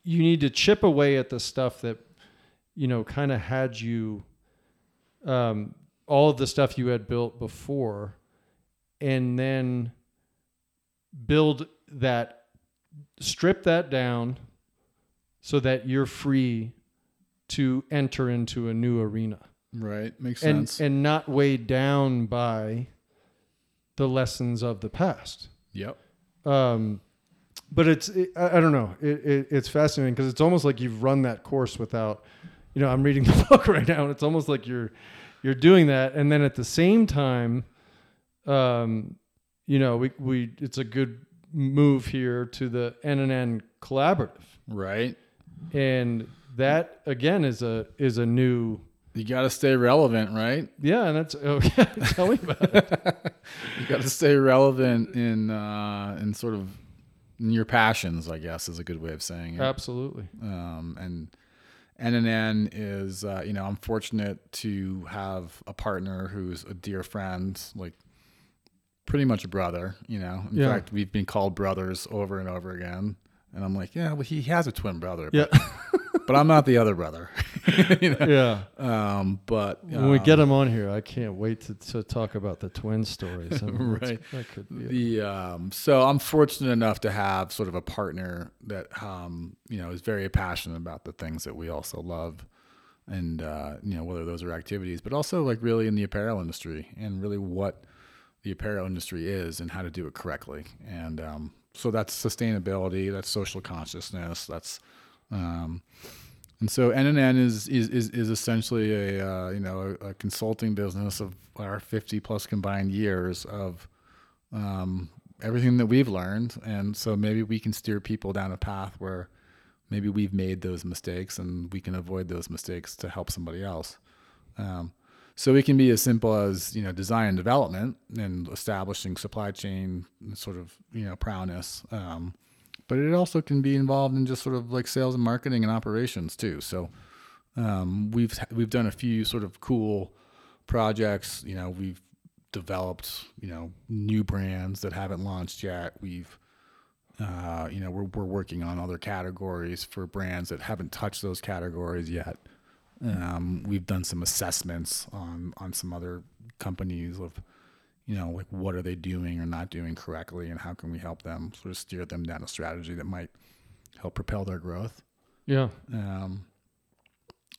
you need to chip away at the stuff that you know kind of had you, um, all of the stuff you had built before, and then build that, strip that down, so that you're free to enter into a new arena Right, makes and sense. and not weighed down by the lessons of the past. yep. Um, but it's it, I, I don't know. It, it, it's fascinating because it's almost like you've run that course without. You know, I'm reading [laughs] the book right now, and it's almost like you're you're doing that, and then at the same time, um, you know, we we it's a good move here to the N and N collaborative, Right. and that again is a is a new You got to stay relevant, right? yeah, and that's oh [laughs] yeah. Tell me about it. [laughs] You got to stay relevant in uh, in sort of in your passions, I guess, is a good way of saying it. Absolutely. um, and NNN is uh, you know I'm fortunate to have a partner who's a dear friend, like pretty much a brother. You know, in Yeah. fact, we've been called brothers over and over again, and I'm like, yeah, well, he has a twin brother, Yeah. [laughs] but, I'm not the other brother. [laughs] you know? yeah. um, but When we um, get him on here, I can't wait to, to talk about the twin stories. I [laughs] mean, Right. That could be. the um, so I'm fortunate enough to have sort of a partner that um, you know is very passionate about the things that we also love, and uh, you know whether those are activities, but also like really in the apparel industry and really what the apparel industry is and how to do it correctly. And um, so that's sustainability, that's social consciousness, that's um, And so NNN is is is, is essentially a uh, you know a, a, consulting business of our 50 plus combined years of um, everything that we've learned, and so maybe we can steer people down a path where maybe we've made those mistakes and we can avoid those mistakes to help somebody else. Um, so it can be as simple as you know design and development and establishing supply chain sort of you know prowess. Um, but it also can be involved in just sort of like sales and marketing and operations too. So um, we've we've done a few sort of cool projects. You know, we've developed you know new brands that haven't launched yet. We've uh, you know we're we're working on other categories for brands that haven't touched those categories yet. Um, we've done some assessments on on some other companies of you know, like what are they doing or not doing correctly, and how can we help them sort of steer them down a strategy that might help propel their growth. Yeah. Um,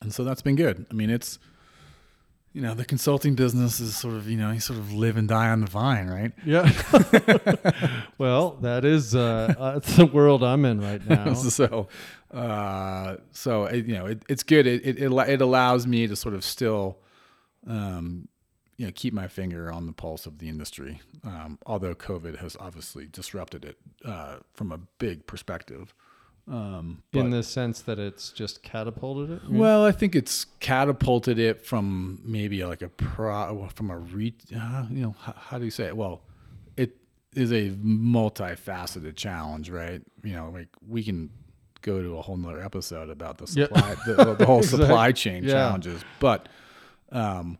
and so that's been good. I mean, it's you know the consulting business is sort of you know you sort of live and die on the vine, right? Yeah. [laughs] well, that is uh, uh, the world I'm in right now. [laughs] so, uh, so it, you know it, it's good. It, it it allows me to sort of still um, you know keep my finger on the pulse of the industry. Um, although COVID has obviously disrupted it uh, from a big perspective. Um, in the sense that it's just catapulted it. Well, I think it's catapulted it from maybe like a pro from a re. Uh, you know, how, how do you say it? Well, it is a multifaceted challenge, right? You know, like we can go to a whole nother episode about the supply, yeah. the, the, whole [laughs] exactly. supply chain yeah. challenges, but. Um,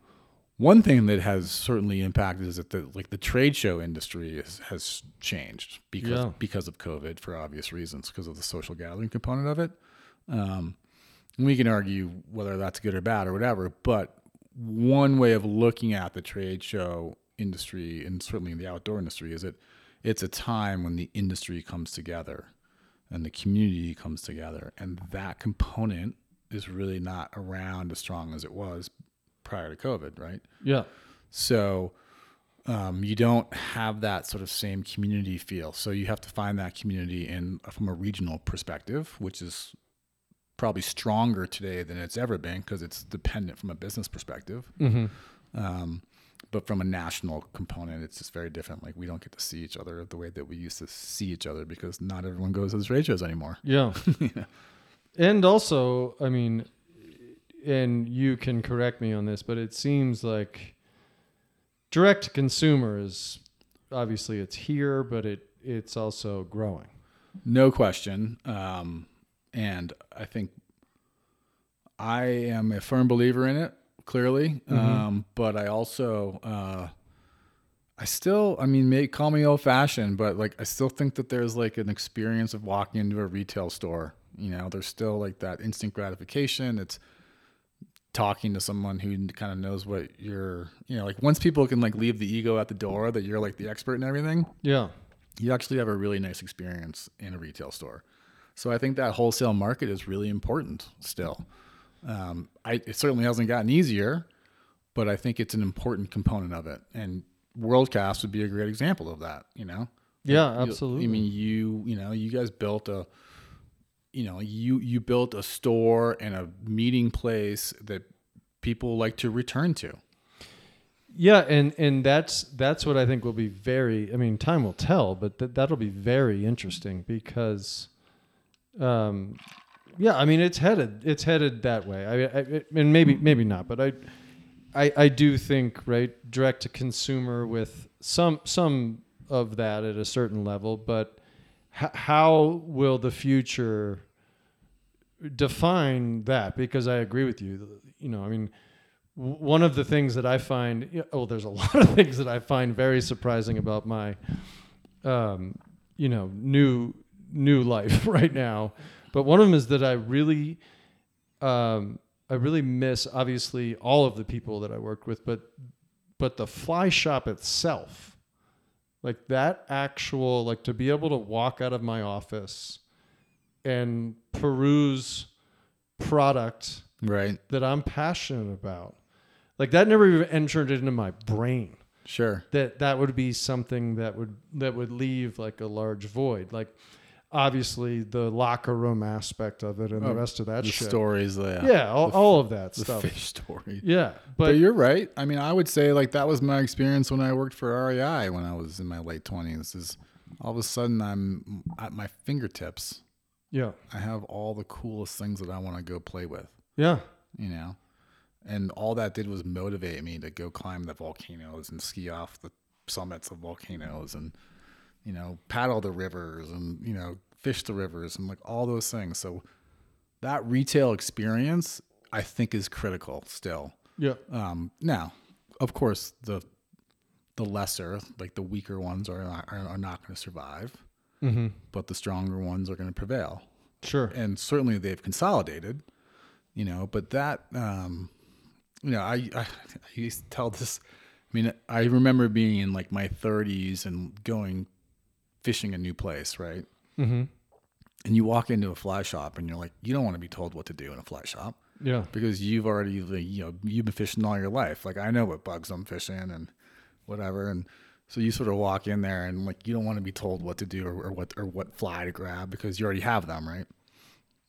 one thing that has certainly impacted is that the like the trade show industry is, has changed because yeah. because of COVID for obvious reasons because of the social gathering component of it. Um, we can argue whether that's good or bad or whatever, but one way of looking at the trade show industry and certainly in the outdoor industry is that it's a time when the industry comes together and the community comes together and that component is really not around as strong as it was prior to COVID, right? Yeah. So um, you don't have that sort of same community feel. So you have to find that community in from a regional perspective, which is probably stronger today than it's ever been because it's dependent from a business perspective. Mm-hmm. Um, but from a national component, it's just very different. Like we don't get to see each other the way that we used to see each other because not everyone goes to trade shows anymore. Yeah. [laughs] yeah. And also, I mean, and you can correct me on this, but it seems like direct to consumer is obviously it's here, but it it's also growing. No question, um, and I think I am a firm believer in it. Clearly, mm-hmm. um, but I also uh, I still, I mean, may call me old fashioned, but like I still think that there's like an experience of walking into a retail store. You know, there's still like that instant gratification. It's talking to someone who kind of knows what you're, you know, like once people can like leave the ego at the door that you're like the expert in everything. Yeah. You actually have a really nice experience in a retail store. So I think that wholesale market is really important still. Um, I, it certainly hasn't gotten easier, but I think it's an important component of it. And Worldcast would be a great example of that, you know? Yeah, absolutely. I mean, you, you know, you guys built a, you know you you built a store and a meeting place that people like to return to. Yeah and and that's that's what i think will be very i mean time will tell but th- that'll be very interesting because um yeah i mean it's headed it's headed that way. I, I and maybe maybe not but I, I i do think right direct to consumer with some some of that at a certain level but how will the future define that? Because I agree with you. You know, I mean, one of the things that I find, oh, there's a [laughs] lot of things that I find very surprising about my, um, you know, new new life [laughs] right now. But one of them is that I really, um, I really miss obviously all of the people that I worked with, but but the fly shop itself like that actual like to be able to walk out of my office and peruse product right that I'm passionate about. Like that never even entered into my brain. Sure. That that would be something that would that would leave like a large void. Like obviously the locker room aspect of it and the Oh, rest of that the shit. stories, the, Yeah, all, the, all of that the stuff. fish story. Yeah, But, but you're right. I mean, I would say like that was my experience when I worked for REI when I was in my late twenties. Is all of a sudden I'm at my fingertips. yeah, I have all the coolest things that I want to go play with. yeah, You know, and all that did was motivate me to go climb the volcanoes and ski off the summits of volcanoes and you know paddle the rivers and you know fish the rivers and like all those things. So that retail experience I think is critical still. yeah, Um, now, of course, the the lesser, like the weaker ones, are not, are, are not going to survive, mm-hmm. but the stronger ones are going to prevail. sure, And certainly, they've consolidated. You know, but that, um, you know, I, I I used to tell this. I mean, I remember being in like my 30s and going fishing a new place, right? mm-hmm. And you walk into a fly shop and you're like, you don't want to be told what to do in a fly shop. yeah, because you've already you know you've been fishing all your life. Like I know what bugs I'm fishing and whatever, and so you sort of walk in there and like you don't want to be told what to do or, or what or what fly to grab because you already have them, right?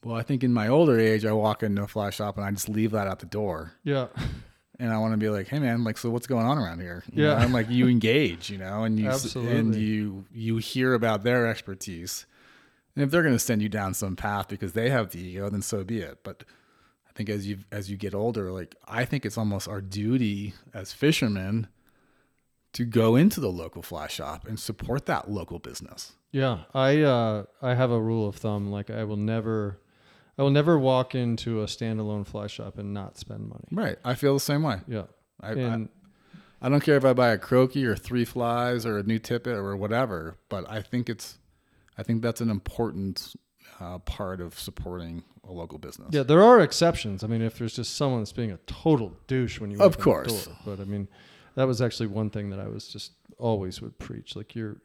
Well, I think in my older age, I walk into a fly shop and I just leave that at the door, yeah, [laughs] and I want to be like, hey man, like so what's going on around here? You Yeah. know, and like you engage, you know, and you s- and you you hear about their expertise. And if they're going to send you down some path because they have the ego, then so be it. But I think as you as you get older, like I think it's almost our duty as fishermen to go into the local fly shop and support that local business. yeah. I uh, I have a rule of thumb like I will never, I will never walk into a standalone fly shop and not spend money. Right. I feel the same way. Yeah, I, and I, I don't care if I buy a Croakie or three flies or a new tippet or whatever, but I think it's I think that's an important uh, part of supporting a local business. Yeah, there are exceptions. I mean, if there's just someone that's being a total douche when you Of course. door. but I mean, that was actually one thing that I was just always would preach. Like you're,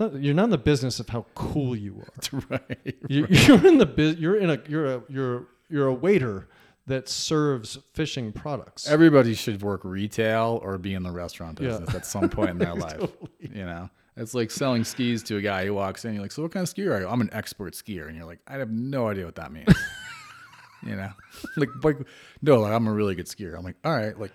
not you're not in the business of how cool you are. right. You, [laughs] You're in the biz. You're in a you're a you're you're a waiter that serves fishing products. Everybody should work retail or be in the restaurant Yeah. business at some point in their [laughs] life. You know, it's like selling skis to a guy who walks in. You're like, "So what kind of skier are you?" I'm an expert skier, and you're like, "I have no idea what that means." [laughs] you know, like like no, like I'm a really good skier. I'm like, all right, like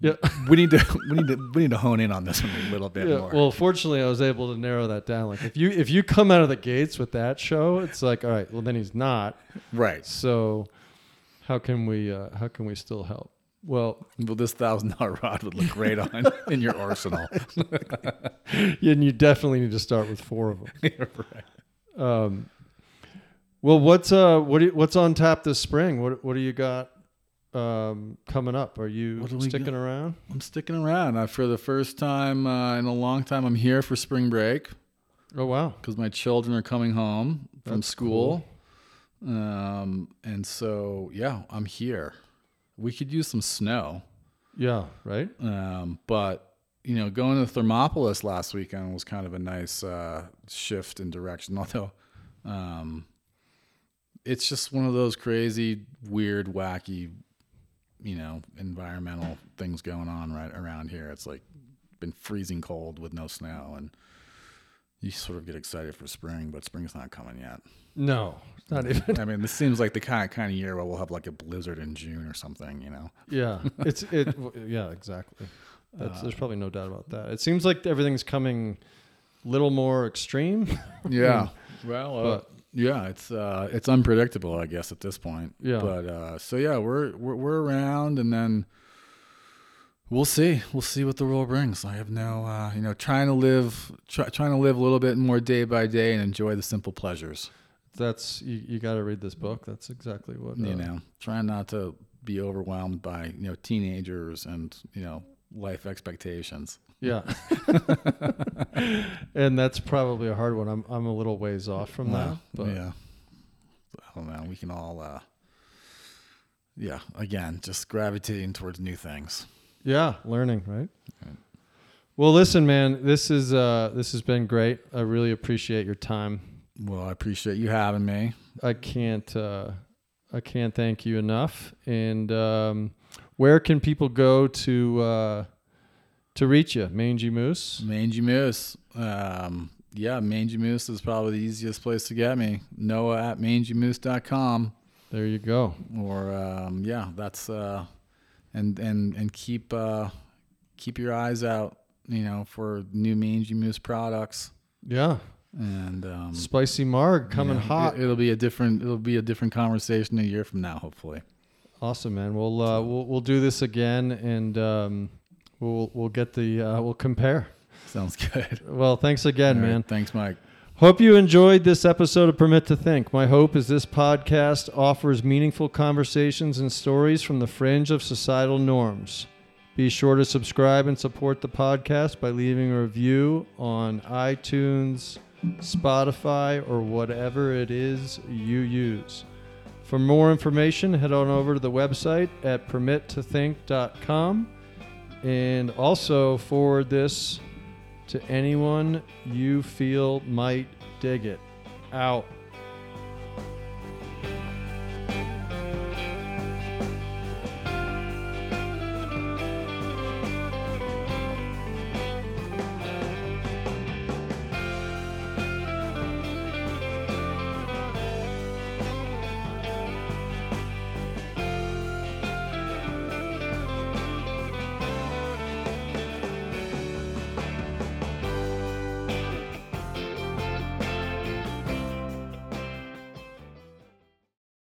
yeah. [laughs] we need to we need to we need to hone in on this one a little bit Yeah, more. well, fortunately, I was able to narrow that down. Like, if you if you come out of the gates with that show, it's like, all right, well, then he's not. right. So, how can we uh, how can we still help? Well, Well, this thousand dollar rod would look great on [laughs] in your arsenal. [laughs] yeah, and you definitely need to start with four of them. right. Um, well, what's uh what do you, what's on tap this spring? What what do you got um, coming up? Are you What do we sticking around? I'm sticking around. Uh, for the first time uh, in a long time, I'm here for spring break. Oh wow, because my children are coming home from That's school. Um, and so, yeah, I'm here. We could use some snow. yeah, right. Um, but, you know, going to Thermopolis last weekend was kind of a nice uh, shift in direction. [laughs] Although um, it's just one of those crazy, weird, wacky, you know, environmental things going on right around here. It's like been freezing cold with no snow. And you sort of get excited for spring, but spring's not coming yet. No, it's not even. I mean, this seems like the kind of, kind of year where we'll have like a blizzard in June or something, you know? Yeah, it's it. Yeah, exactly. That's, Uh, there's probably no doubt about that. It seems like everything's coming a little more extreme. [laughs] Yeah. Well, uh, But- yeah, it's uh, it's unpredictable, I guess, at this point. Yeah. But uh, so yeah, we're, we're we're around, and then we'll see. We'll see what the world brings. I have no, uh, you know, trying to live, try, trying to live a little bit more day by day and enjoy the simple pleasures. That's you. You got to read this book. That's exactly what You uh, know, trying not to be overwhelmed by you know teenagers and you know life expectations. Yeah. [laughs] and that's probably a hard one. I'm I'm a little ways off from that. But yeah, I don't know. We can all, uh, yeah, again, just gravitating towards new things. yeah, learning, right? Well, listen, man, this is uh this has been great. I really appreciate your time. Well, I appreciate you having me. I can't uh I can't thank you enough. And um where can people go to uh to reach you? Mangy Moose? Mangy Moose. Um, yeah, Mangy Moose is probably the easiest place to get me. Noah at mangymoose.com. There you go. Or um, yeah, that's uh, and and and keep uh, keep your eyes out, you know, for new Mangy Moose products. Yeah. And um, Spicy Marg coming yeah, hot. It, will be a different it'll be a different conversation a year from now, hopefully. Awesome, man. We'll uh, we'll we'll do this again, and um, we'll we'll get the uh, we'll compare. Sounds good. [laughs] Well, thanks again, right, man. Thanks, Mike. Hope you enjoyed this episode of Permit to Think. My hope is this podcast offers meaningful conversations and stories from the fringe of societal norms. Be sure to subscribe and support the podcast by leaving a review on iTunes, Spotify, or whatever it is you use. For more information, head on over to the website at permittothink.com and also forward this to anyone you feel might dig it. Out.